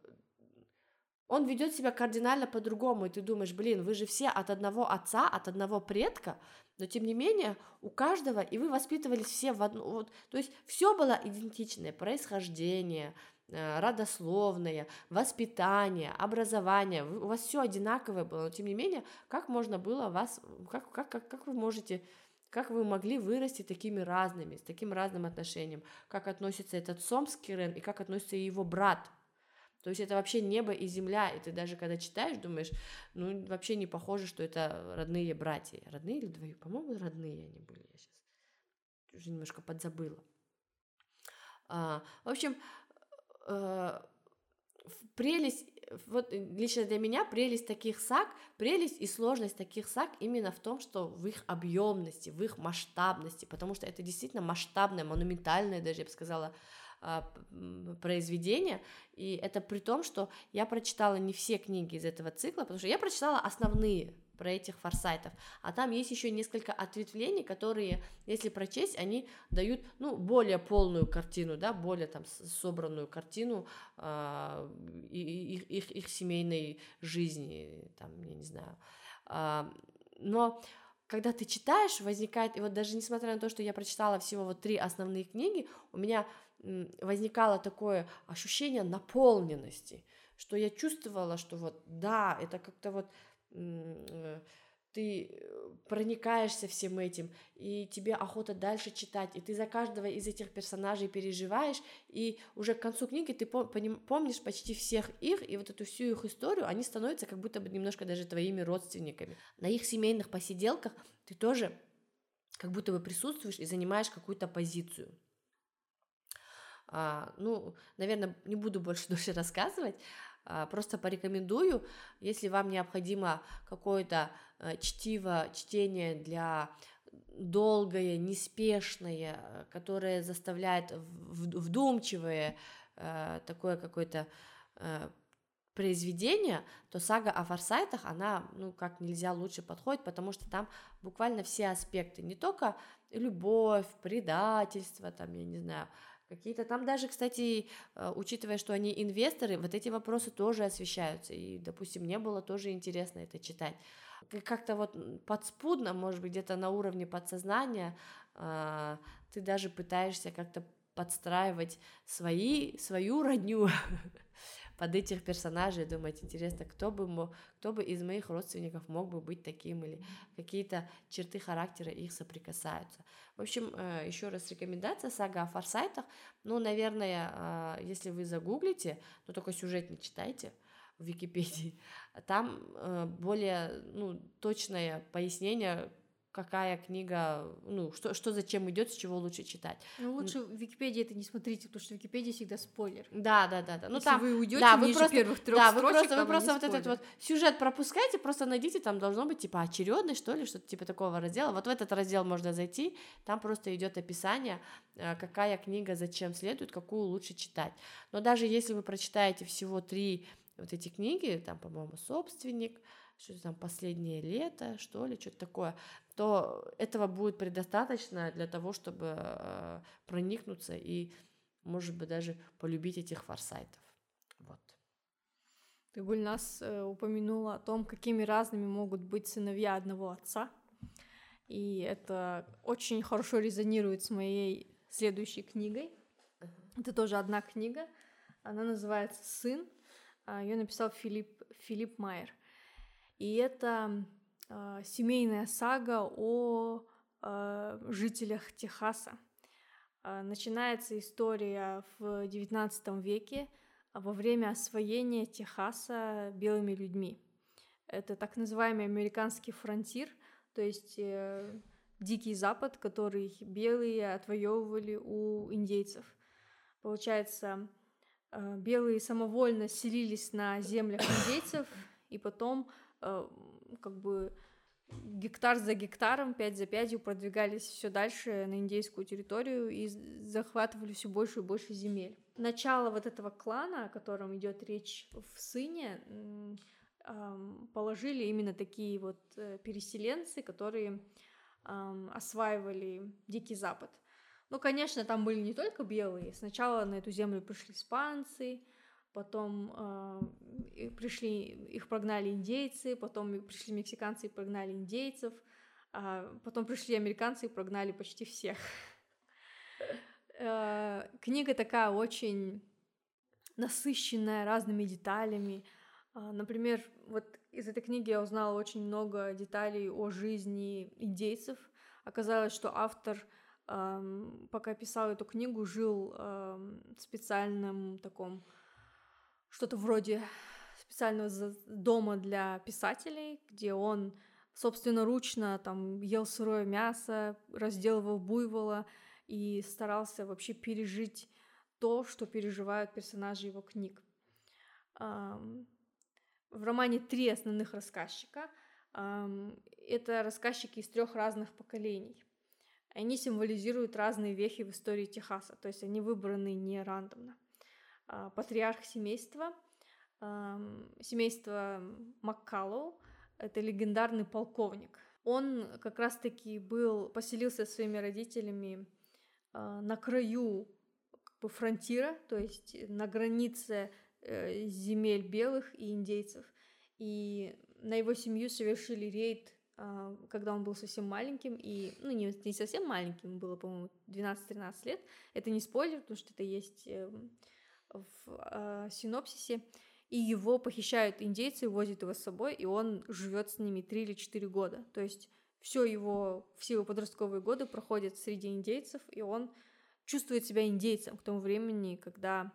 B: он ведет себя кардинально по-другому, и ты думаешь, блин, вы же все от одного отца, от одного предка, но тем не менее у каждого, и вы воспитывались все в одну, вот, то есть все было идентичное, происхождение, Э, родословное, воспитание, образование, у вас все одинаковое было, но тем не менее, как можно было вас, как, как, как, как вы можете, как вы могли вырасти такими разными, с таким разным отношением, как относится этот Сомский Рен и как относится его брат, то есть это вообще небо и земля, и ты даже когда читаешь, думаешь, ну вообще не похоже, что это родные братья, родные или двое, по-моему, родные они были, я сейчас уже немножко подзабыла. А, в общем, Э, прелесть вот лично для меня прелесть таких саг, прелесть и сложность таких саг именно в том, что в их объемности, в их масштабности, потому что это действительно масштабное, монументальное, даже я бы сказала, а, произведение, и это при том, что я прочитала не все книги из этого цикла, потому что я прочитала основные про этих форсайтов, а там есть еще несколько ответвлений, которые, если прочесть, они дают, ну, более полную картину, да, более там собранную картину э, их, их, их семейной жизни, там, я не знаю, э, но когда ты читаешь, возникает, и вот даже несмотря на то, что я прочитала всего вот три основные книги, у меня возникало такое ощущение наполненности, что я чувствовала, что вот да, это как-то вот ты э, проникаешься всем этим, и тебе охота дальше читать, и ты за каждого из этих персонажей переживаешь, и уже к концу книги ты помнишь почти всех их, и вот эту всю их историю, они становятся как будто бы немножко даже твоими родственниками. На их семейных посиделках ты тоже как будто бы присутствуешь и занимаешь какую-то позицию. А, ну, наверное, не буду больше дольше рассказывать, просто порекомендую, если вам необходимо какое-то а, чтиво, чтение для долгое, неспешное, которое заставляет вдумчивое а, такое какое-то а, произведение, то сага о форсайтах, она, ну, как нельзя лучше подходит, потому что там буквально все аспекты, не только любовь, предательство, там, я не знаю, Какие-то там даже, кстати, э, учитывая, что они инвесторы, вот эти вопросы тоже освещаются. И, допустим, мне было тоже интересно это читать. Как-то вот подспудно, может быть, где-то на уровне подсознания, а, ты даже пытаешься как-то подстраивать свои, свою родню под этих персонажей, думать, интересно, кто бы, мог, кто бы из моих родственников мог бы быть таким, или какие-то черты характера их соприкасаются. В общем, э, еще раз рекомендация сага о форсайтах. Ну, наверное, а, если вы загуглите, но только сюжет не читайте, в Википедии, там э, более ну, точное пояснение, какая книга, ну, что, что зачем идет, с чего лучше читать.
A: Ну, лучше в Википедии это не смотрите, потому что в Википедии всегда спойлер.
B: Да, да, да, да.
A: Ну, Если там, вы уйдете да, вы просто, первых трех
B: да,
A: строчек,
B: вы просто, вы просто вот этот вот сюжет пропускаете, просто найдите, там должно быть типа очередный, что ли, что-то типа такого раздела. Вот в этот раздел можно зайти, там просто идет описание, э, какая книга зачем следует, какую лучше читать. Но даже если вы прочитаете всего три вот эти книги, там, по-моему, «Собственник», что-то там «Последнее лето», что ли, что-то такое, то этого будет предостаточно для того, чтобы э, проникнуться и, может быть, даже полюбить этих форсайтов. Вот.
A: Ты, Гульнас, э, упомянула о том, какими разными могут быть сыновья одного отца. И это очень хорошо резонирует с моей следующей книгой. Это тоже одна книга. Она называется «Сын». А, Ее написал Филипп, Филипп Майер. И это э, семейная сага о э, жителях Техаса. Э, начинается история в XIX веке во время освоения Техаса белыми людьми. Это так называемый американский фронтир, то есть э, дикий запад, который белые отвоевывали у индейцев. Получается, э, белые самовольно селились на землях индейцев, и потом э, как бы гектар за гектаром, пять за пятью продвигались все дальше на индейскую территорию и захватывали все больше и больше земель. Начало вот этого клана, о котором идет речь в сыне, положили именно такие вот э, переселенцы, которые осваивали Дикий Запад. Ну, конечно, там были не только белые. Сначала на эту землю пришли испанцы, потом э, пришли, их прогнали индейцы, потом пришли мексиканцы и прогнали индейцев, а потом пришли американцы и прогнали почти всех. Э, книга такая очень насыщенная разными деталями. А, например, вот из этой книги я узнала очень много деталей о жизни индейцев. Оказалось, что автор, пока писал эту книгу, жил в специальном таком что-то вроде специального дома для писателей, где он собственноручно там ел сырое мясо, разделывал буйвола и старался вообще пережить то, что переживают персонажи его книг. В романе три основных рассказчика. Это рассказчики из трех разных поколений. Они символизируют разные вехи в истории Техаса, то есть они выбраны не рандомно. А, патриарх семейства, семейство Маккаллоу, это легендарный полковник. Он как раз-таки был, поселился со своими родителями а, на краю как бы, фронтира, то есть на границе э, земель белых и индейцев. И на его семью совершили рейд а, когда он был совсем маленьким, и, ну, не, не совсем маленьким, было, по-моему, 12-13 лет. Это не спойлер, потому что это есть эм, в э, синопсисе. И его похищают индейцы, возят его с собой, и он живет с ними 3 или 4 года. То есть все его, все его подростковые годы проходят среди индейцев, и он чувствует себя индейцем к тому времени, когда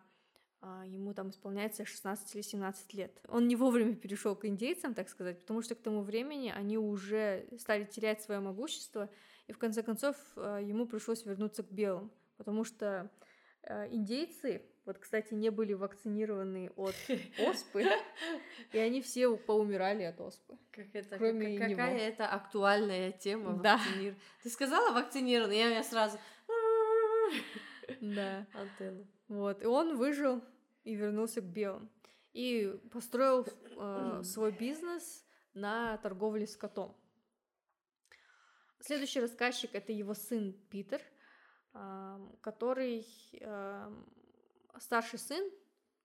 A: а, ему там исполняется 16 или 17 лет. Он не вовремя перешел к индейцам, так сказать, потому что к тому времени они уже стали терять свое могущество, и в конце концов а, ему пришлось вернуться к белым, потому что индейцы, вот, кстати, не были вакцинированы от оспы, и они все поумирали от оспы.
B: Как это, кроме как, какая него. это актуальная тема да. вакцинир... Ты сказала вакцинированный, я, я сразу...
A: Да. Антенна. Вот, и он выжил и вернулся к белым. И построил э, свой бизнес на торговле с котом. Следующий рассказчик это его сын Питер, э, который э, старший сын,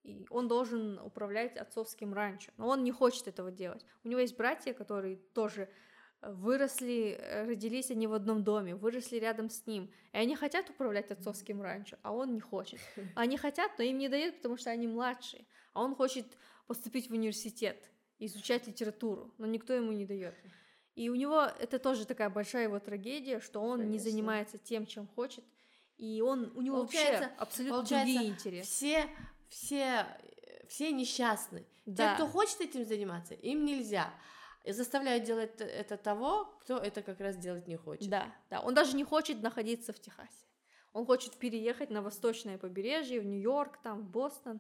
A: и он должен управлять отцовским ранчо, но он не хочет этого делать. У него есть братья, которые тоже выросли, э, родились они в одном доме, выросли рядом с ним, и они хотят управлять отцовским ранчо, а он не хочет. Они хотят, но им не дают, потому что они младшие, а он хочет поступить в университет, изучать литературу, но никто ему не дает. И у него это тоже такая большая его трагедия, что он Конечно. не занимается тем, чем хочет, и он у него получается, вообще абсолютно получается, другие интересы.
B: Все, все, все несчастны. Да. Те, кто хочет этим заниматься, им нельзя и заставляют делать это того, кто это как раз делать не хочет.
A: Да, да. Он даже не хочет находиться в Техасе. Он хочет переехать на восточное побережье, в Нью-Йорк, там, в Бостон.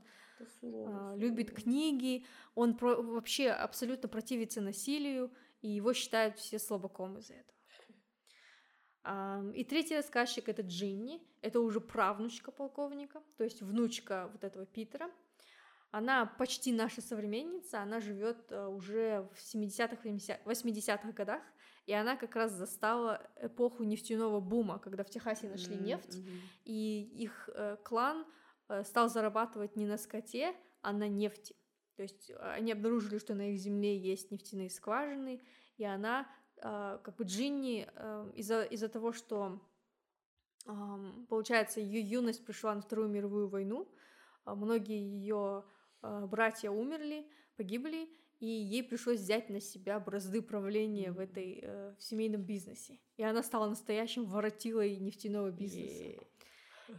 A: Сурово, а, любит книги. Он про- вообще абсолютно противится насилию, и его считают все слабаком из-за этого. И третий рассказчик это Джинни. Это уже правнучка полковника, то есть внучка вот этого Питера. Она почти наша современница, она живет э, уже в 70-х, 80-х годах, и она как раз застала эпоху нефтяного бума, когда в Техасе нашли mm-hmm. нефть, и их э, клан э, стал зарабатывать не на скоте, а на нефти. То есть они обнаружили, что на их земле есть нефтяные скважины, и она, как бы Джинни, э, из-за из того, что, получается, ее юность пришла на Вторую мировую войну, э, многие ее а, братья умерли, погибли, и ей пришлось взять на себя бразды правления в этой э, в семейном бизнесе. И она стала настоящим воротилой нефтяного бизнеса. Yeah.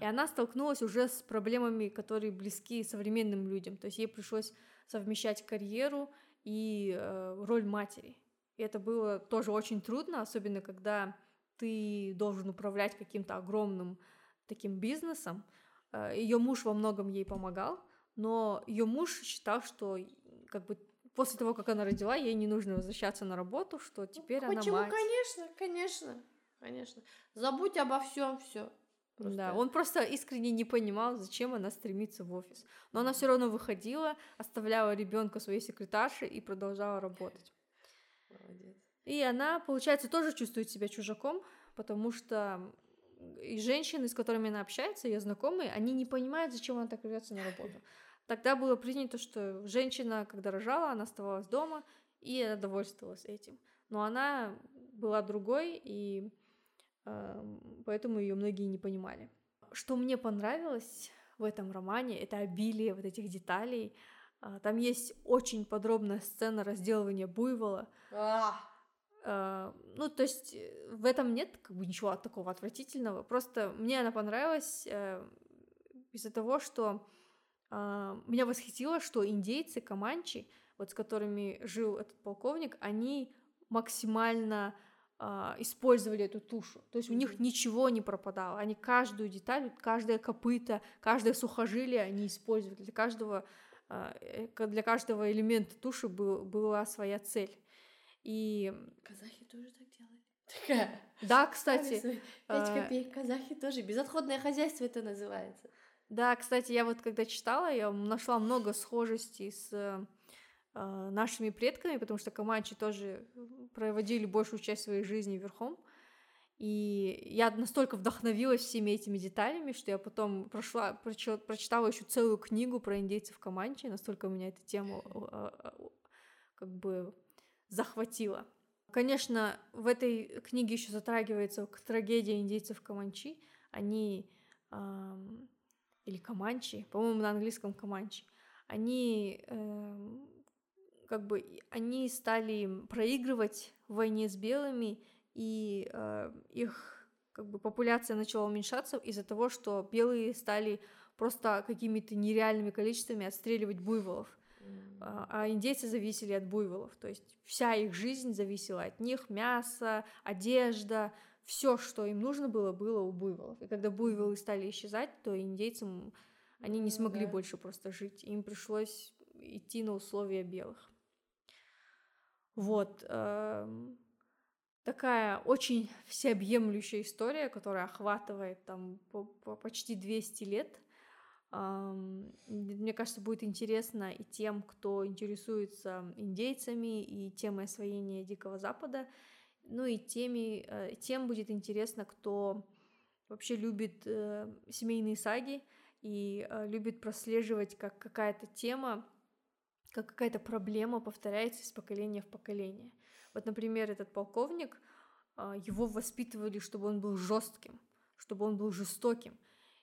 A: И она столкнулась уже с проблемами, которые близки современным людям. То есть ей пришлось совмещать карьеру и э, роль матери. И это было тоже очень трудно, особенно когда ты должен управлять каким-то огромным таким бизнесом. Э, Ее муж во многом ей помогал, но ее муж считал, что как бы после того, как она родила, ей не нужно возвращаться на работу, что теперь ну,
B: почему?
A: она мать.
B: Конечно, конечно, конечно. Забудь обо всем, все.
A: Просто... Да, он просто искренне не понимал, зачем она стремится в офис. Но она все равно выходила, оставляла ребенка своей секретарше и продолжала работать. Молодец. И она, получается, тоже чувствует себя чужаком, потому что и женщины, с которыми она общается, ее знакомые, они не понимают, зачем она так рвется на работу. Тогда было принято, что женщина, когда рожала, она оставалась дома и довольствовалась этим. Но она была другой, и э, поэтому ее многие не понимали. Что мне понравилось в этом романе, это обилие вот этих деталей. Э, там есть очень подробная сцена разделывания буйвола. Э, ну, то есть э, в этом нет как бы ничего такого отвратительного. Просто мне она понравилась э, из-за того, что э, меня восхитило, что индейцы, команчи, вот с которыми жил этот полковник, они максимально использовали эту тушу. То есть у них ничего не пропадало. Они каждую деталь, каждое копыто, каждое сухожилие они использовали. Для каждого для каждого элемента туши был, была своя цель. И...
B: Казахи тоже так делали.
A: Да, кстати.
B: 5 копеек казахи тоже. Безотходное хозяйство это называется.
A: Да, кстати, я вот когда читала, я нашла много схожестей с э, нашими предками, потому что Камачи тоже проводили большую часть своей жизни верхом. И я настолько вдохновилась всеми этими деталями, что я потом прошла, прочитала, прочитала еще целую книгу про индейцев Каманчи, настолько меня эта тема как бы захватила. Конечно, в этой книге еще затрагивается трагедия индейцев Каманчи. Они эм, или Каманчи, по-моему, на английском Каманчи, они э, как бы они стали проигрывать в войне с белыми, и э, их как бы популяция начала уменьшаться из-за того, что белые стали просто какими-то нереальными количествами отстреливать буйволов. А, а индейцы зависели от буйволов, то есть вся их жизнь зависела от них, мясо, одежда, все, что им нужно было, было у буйволов. И когда буйволы стали исчезать, то индейцам они не смогли да. больше просто жить. Им пришлось идти на условия белых. Вот. Такая очень всеобъемлющая история, которая охватывает там по, по почти 200 лет. Мне кажется, будет интересно и тем, кто интересуется индейцами, и темой освоения Дикого Запада, ну и теми, э, тем будет интересно, кто вообще любит э, семейные саги и э, любит прослеживать, как какая-то тема, как какая-то проблема повторяется из поколения в поколение. Вот, например, этот полковник, э, его воспитывали, чтобы он был жестким, чтобы он был жестоким.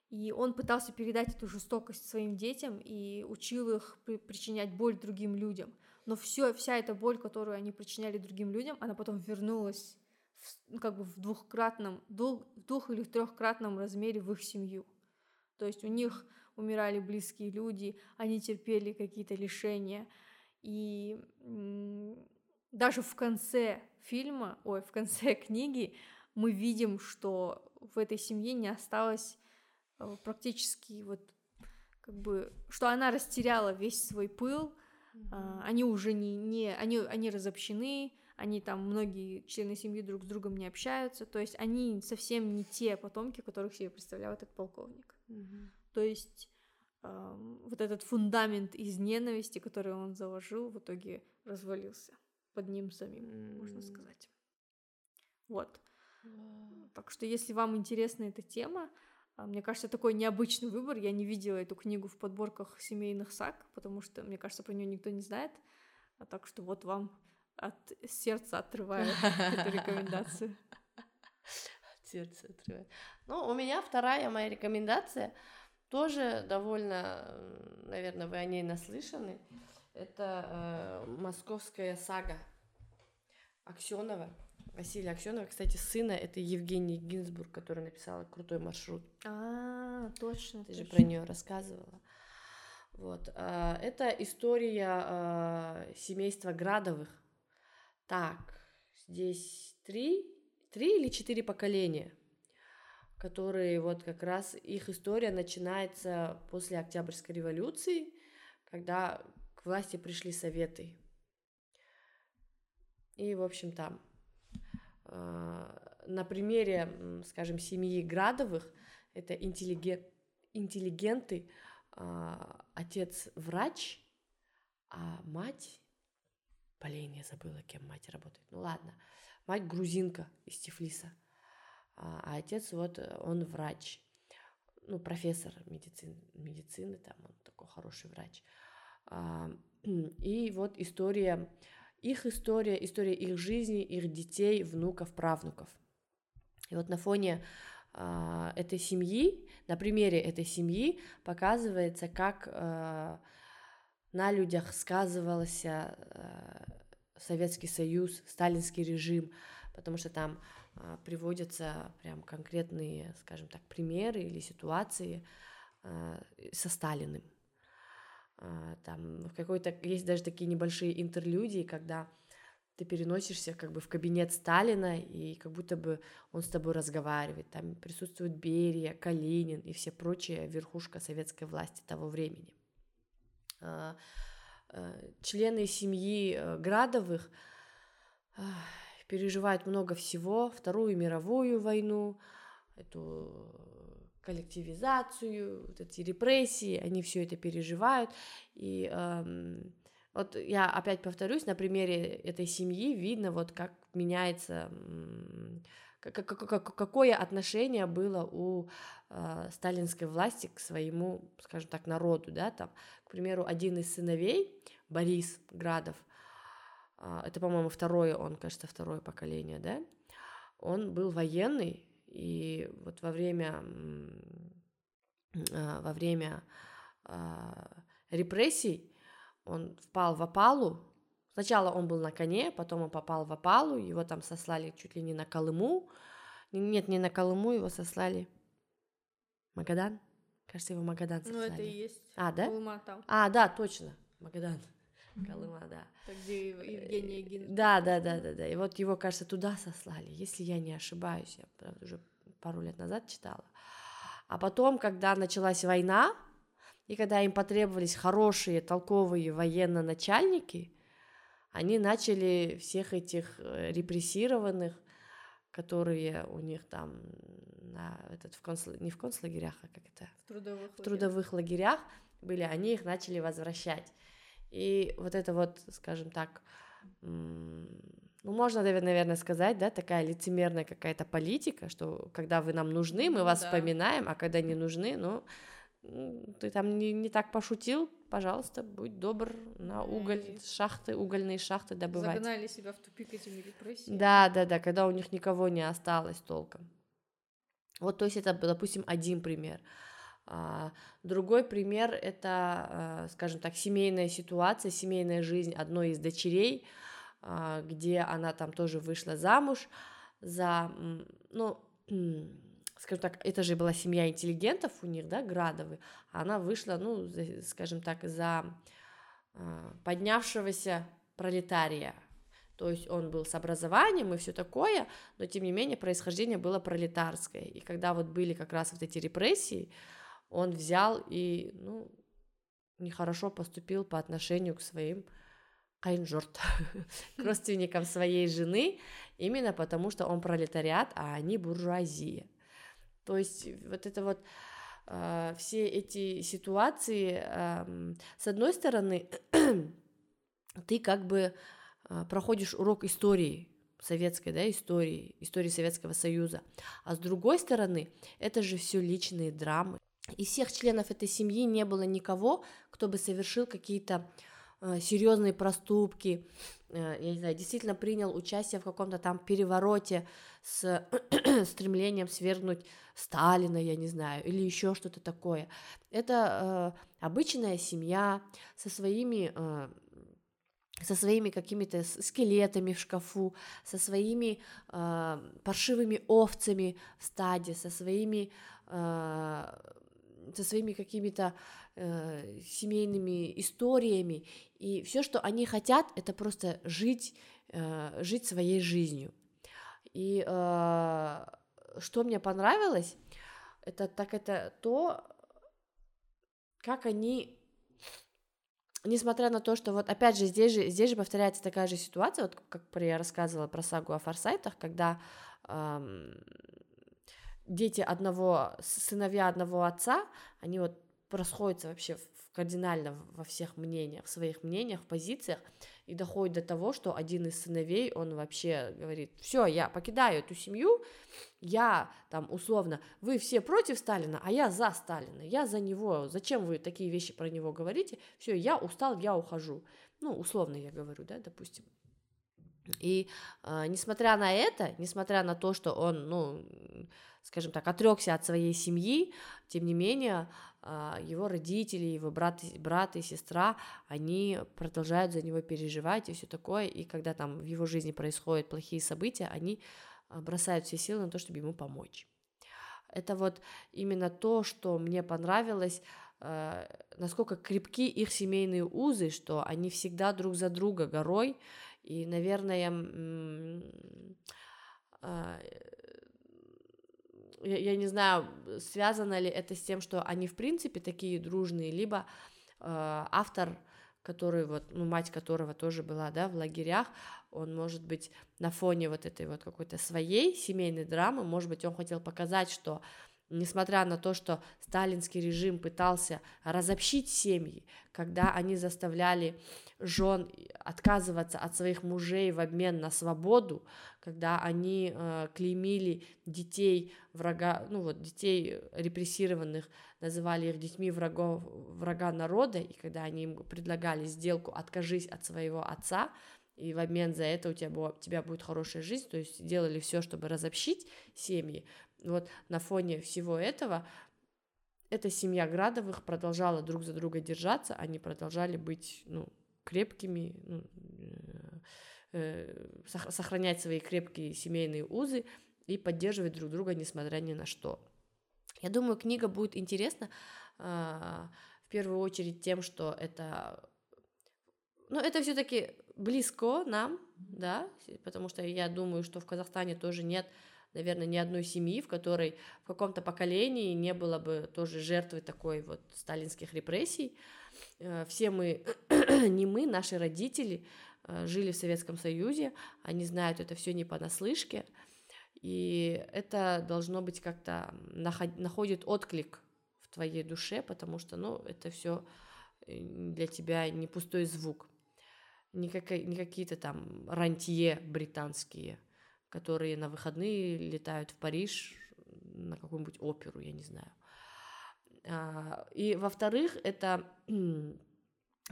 A: И он пытался передать эту жестокость своим детям и учил их при причинять боль другим людям но все, вся эта боль, которую они причиняли другим людям, она потом вернулась в, ну, как бы в двухкратном, двух, двух или трехкратном размере в их семью. То есть у них умирали близкие люди, они терпели какие-то лишения. И даже в конце фильма, ой, в конце книги мы видим, что в этой семье не осталось э, практически вот как бы, что она растеряла весь свой пыл, Uh, они уже не, не они, они разобщены, они там, многие члены семьи друг с другом не общаются, то есть они совсем не те потомки, которых себе представлял этот полковник.
B: Uh-huh.
A: То есть э, вот этот фундамент из ненависти, который он заложил, в итоге развалился под ним самим, можно сказать. Вот. Так что, если вам интересна эта тема, а, мне кажется, такой необычный выбор. Я не видела эту книгу в подборках семейных саг, потому что, мне кажется, про нее никто не знает. А так что вот вам от сердца отрываю эту рекомендацию.
B: От сердца отрываю. Ну, у меня вторая моя рекомендация тоже довольно, наверное, вы о ней наслышаны. Это э, московская сага Аксенова. Василия Аксенова, кстати, сына это Евгений Гинзбург, который написал крутой маршрут.
A: А, точно.
B: Ты точно. же про нее рассказывала. Вот. А, это история а, семейства Градовых. Так, здесь три, три или четыре поколения, которые вот как раз их история начинается после Октябрьской революции, когда к власти пришли советы. И, в общем, там а, на примере, скажем, семьи Градовых, это интеллиген... интеллигенты, а, отец врач, а мать, блин, я забыла, кем мать работает, ну ладно, мать грузинка из Тифлиса, а, а отец вот, он врач, ну, профессор медицины, медицины там, он такой хороший врач. И вот история их история, история их жизни, их детей, внуков, правнуков. И вот на фоне э, этой семьи, на примере этой семьи показывается, как э, на людях сказывался Советский Союз, сталинский режим, потому что там приводятся прям конкретные, скажем так, примеры или ситуации со Сталиным. А, там в какой-то есть даже такие небольшие интерлюдии, когда ты переносишься как бы в кабинет Сталина, и как будто бы он с тобой разговаривает. Там присутствует Берия, Калинин и все прочие верхушка советской власти того времени. э, э, члены семьи э, Градовых переживают много всего, Вторую мировую войну, эту коллективизацию, вот эти репрессии, они все это переживают. И эм, вот я опять повторюсь, на примере этой семьи видно, вот как меняется, какое отношение было у э, сталинской власти к своему, скажем так, народу, да, там, к примеру, один из сыновей, Борис Градов, э, это, по-моему, второе, он, кажется, второе поколение, да, он был военный, и вот во время, э, во время э, репрессий он впал в опалу. Сначала он был на коне, потом он попал в опалу, его там сослали чуть ли не на Колыму. Нет, не на Колыму, его сослали Магадан. Кажется, его Магадан сослали.
A: Ну, это и есть.
B: А, да?
A: Колыма там.
B: А, да, точно. Магадан. Колыма, да.
A: Так, где Евгения Гин.
B: Да, да, да, да, да. И вот его, кажется, туда сослали, если я не ошибаюсь. Я, правда, уже пару лет назад читала. А потом, когда началась война, и когда им потребовались хорошие, толковые военно-начальники, они начали всех этих э, репрессированных, которые у них там на этот, в концл... не в концлагерях, а как это?
A: В трудовых,
B: в трудовых лагерях были, они их начали возвращать. И вот это вот, скажем так, ну, можно, наверное, сказать, да, такая лицемерная какая-то политика, что когда вы нам нужны, мы вас да. вспоминаем, а когда не нужны, ну, ты там не, не так пошутил, пожалуйста, будь добр на уголь, шахты, угольные шахты добывать.
A: Загнали себя в тупик этими репрессиями.
B: Да, да, да, когда у них никого не осталось толком. Вот, то есть это, допустим, один пример. А, другой пример — это, а, скажем так, семейная ситуация, семейная жизнь одной из дочерей, а, где она там тоже вышла замуж за, ну, скажем так, это же была семья интеллигентов у них, да, Градовы, она вышла, ну, за, скажем так, за э, поднявшегося пролетария, то есть он был с образованием и все такое, но тем не менее происхождение было пролетарское, и когда вот были как раз вот эти репрессии, он взял и, ну, нехорошо поступил по отношению к своим кайнжорт, к родственникам своей жены, именно потому что он пролетариат, а они буржуазия. То есть вот это вот э, все эти ситуации, э, с одной стороны, ты как бы э, проходишь урок истории, советской да, истории, истории Советского Союза, а с другой стороны, это же все личные драмы. Из всех членов этой семьи не было никого, кто бы совершил какие-то э, серьезные проступки, э, я не знаю, действительно принял участие в каком-то там перевороте с стремлением свергнуть Сталина, я не знаю, или еще что-то такое. Это э, обычная семья со своими э, со своими какими-то скелетами в шкафу, со своими э, паршивыми овцами в стаде, со своими э, со своими какими-то э, семейными историями, и все, что они хотят, это просто жить, э, жить своей жизнью. И э, что мне понравилось, это так это то, как они несмотря на то, что вот опять же здесь же здесь же повторяется такая же ситуация, вот как я рассказывала про сагу о форсайтах, когда эм, дети одного сыновья одного отца, они вот расходятся вообще кардинально во всех мнениях, в своих мнениях, в позициях, и доходит до того, что один из сыновей, он вообще говорит, все, я покидаю эту семью, я там условно, вы все против Сталина, а я за Сталина, я за него, зачем вы такие вещи про него говорите, все, я устал, я ухожу, ну, условно я говорю, да, допустим. И э, несмотря на это, несмотря на то, что он, ну, скажем так, отрекся от своей семьи, тем не менее, а, его родители, его брат, брат и сестра, они продолжают за него переживать и все такое, и когда там в его жизни происходят плохие события, они а, бросают все силы на то, чтобы ему помочь. Это вот именно то, что мне понравилось, а, насколько крепки их семейные узы, что они всегда друг за друга горой, и, наверное, я, я не знаю, связано ли это с тем, что они в принципе такие дружные, либо э, автор, который вот, ну, мать которого тоже была, да, в лагерях, он, может быть, на фоне вот этой вот какой-то своей семейной драмы, может быть, он хотел показать, что несмотря на то, что сталинский режим пытался разобщить семьи, когда они заставляли жен отказываться от своих мужей в обмен на свободу, когда они э, клеймили детей врага, ну вот детей репрессированных, называли их детьми врагов, врага народа, и когда они им предлагали сделку «откажись от своего отца», и в обмен за это у тебя, у тебя будет хорошая жизнь, то есть делали все, чтобы разобщить семьи, вот на фоне всего этого эта семья Градовых продолжала друг за друга держаться, они продолжали быть ну, крепкими, ну, э, э, сохранять свои крепкие семейные узы и поддерживать друг друга, несмотря ни на что. Я думаю, книга будет интересна э, в первую очередь тем, что это, ну, это все-таки близко нам, да, потому что я думаю, что в Казахстане тоже нет наверное, ни одной семьи, в которой в каком-то поколении не было бы тоже жертвы такой вот сталинских репрессий. Э, все мы, не мы, наши родители э, жили в Советском Союзе, они знают это все не понаслышке, и это должно быть как-то находит отклик в твоей душе, потому что, ну, это все э, для тебя не пустой звук, не, как, не какие-то там рантье британские – которые на выходные летают в Париж на какую-нибудь оперу, я не знаю. А, и во-вторых, эта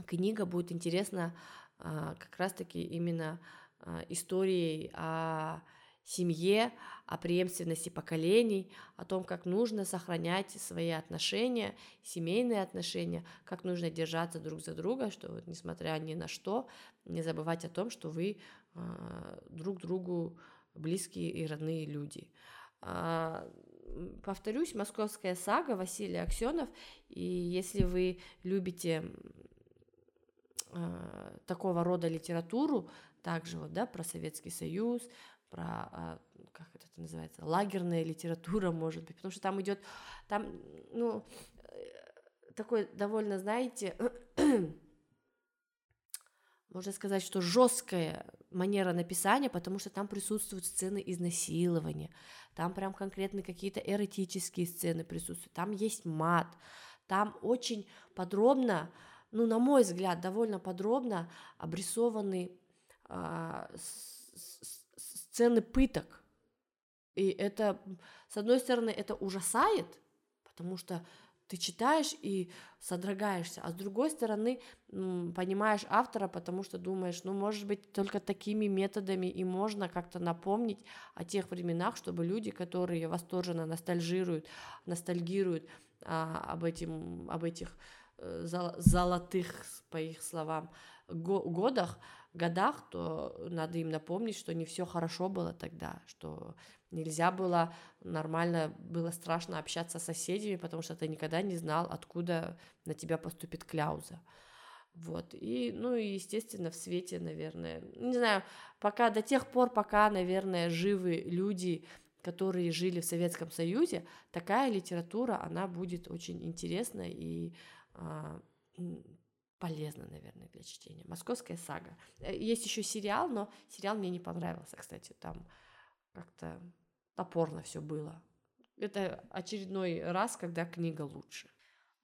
B: книга будет интересна а, как раз-таки именно а, историей о семье, о преемственности поколений, о том, как нужно сохранять свои отношения, семейные отношения, как нужно держаться друг за друга, что несмотря ни на что, не забывать о том, что вы друг другу близкие и родные люди. А, повторюсь, «Московская сага» Василий Аксенов, и если вы любите а, такого рода литературу, также вот, да, про Советский Союз, про, а, как это называется, лагерная литература, может быть, потому что там идет, там, ну, э, такой довольно, знаете, можно сказать, что жесткая манера написания, потому что там присутствуют сцены изнасилования, там прям конкретно какие-то эротические сцены присутствуют, там есть мат, там очень подробно, ну, на мой взгляд, довольно подробно обрисованы а, сцены пыток. И это, с одной стороны, это ужасает, потому что ты читаешь и содрогаешься, а с другой стороны понимаешь автора, потому что думаешь, ну, может быть, только такими методами и можно как-то напомнить о тех временах, чтобы люди, которые восторженно ностальжируют, ностальгируют а, об, этим, об этих э, золотых, по их словам, годах, годах, то надо им напомнить, что не все хорошо было тогда, что Нельзя было нормально, было страшно общаться с соседями, потому что ты никогда не знал, откуда на тебя поступит кляуза. Вот, и, ну, и, естественно, в свете, наверное, не знаю, пока, до тех пор, пока, наверное, живы люди, которые жили в Советском Союзе, такая литература, она будет очень интересна и полезна, наверное, для чтения. «Московская сага». Э, есть еще сериал, но сериал мне не понравился, кстати, там как-то топорно все было. Это очередной раз, когда книга лучше.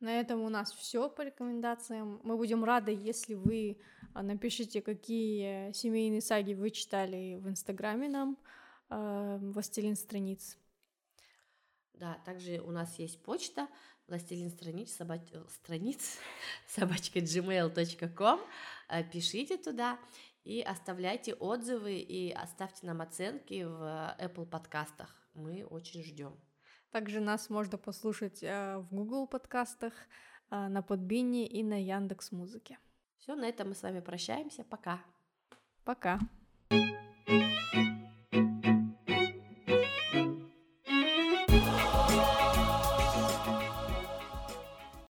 A: На этом у нас все по рекомендациям. Мы будем рады, если вы а, напишите, какие семейные саги вы читали в Инстаграме нам, э, «Властелин страниц».
B: Да, также у нас есть почта властелин страниц, собач... страниц собачка gmail.com. Э, пишите туда и оставляйте отзывы и оставьте нам оценки в Apple подкастах. Мы очень ждем.
A: Также нас можно послушать э, в Google подкастах, э, на Подбине и на Яндекс Музыке.
B: Все, на этом мы с вами прощаемся. Пока.
A: Пока.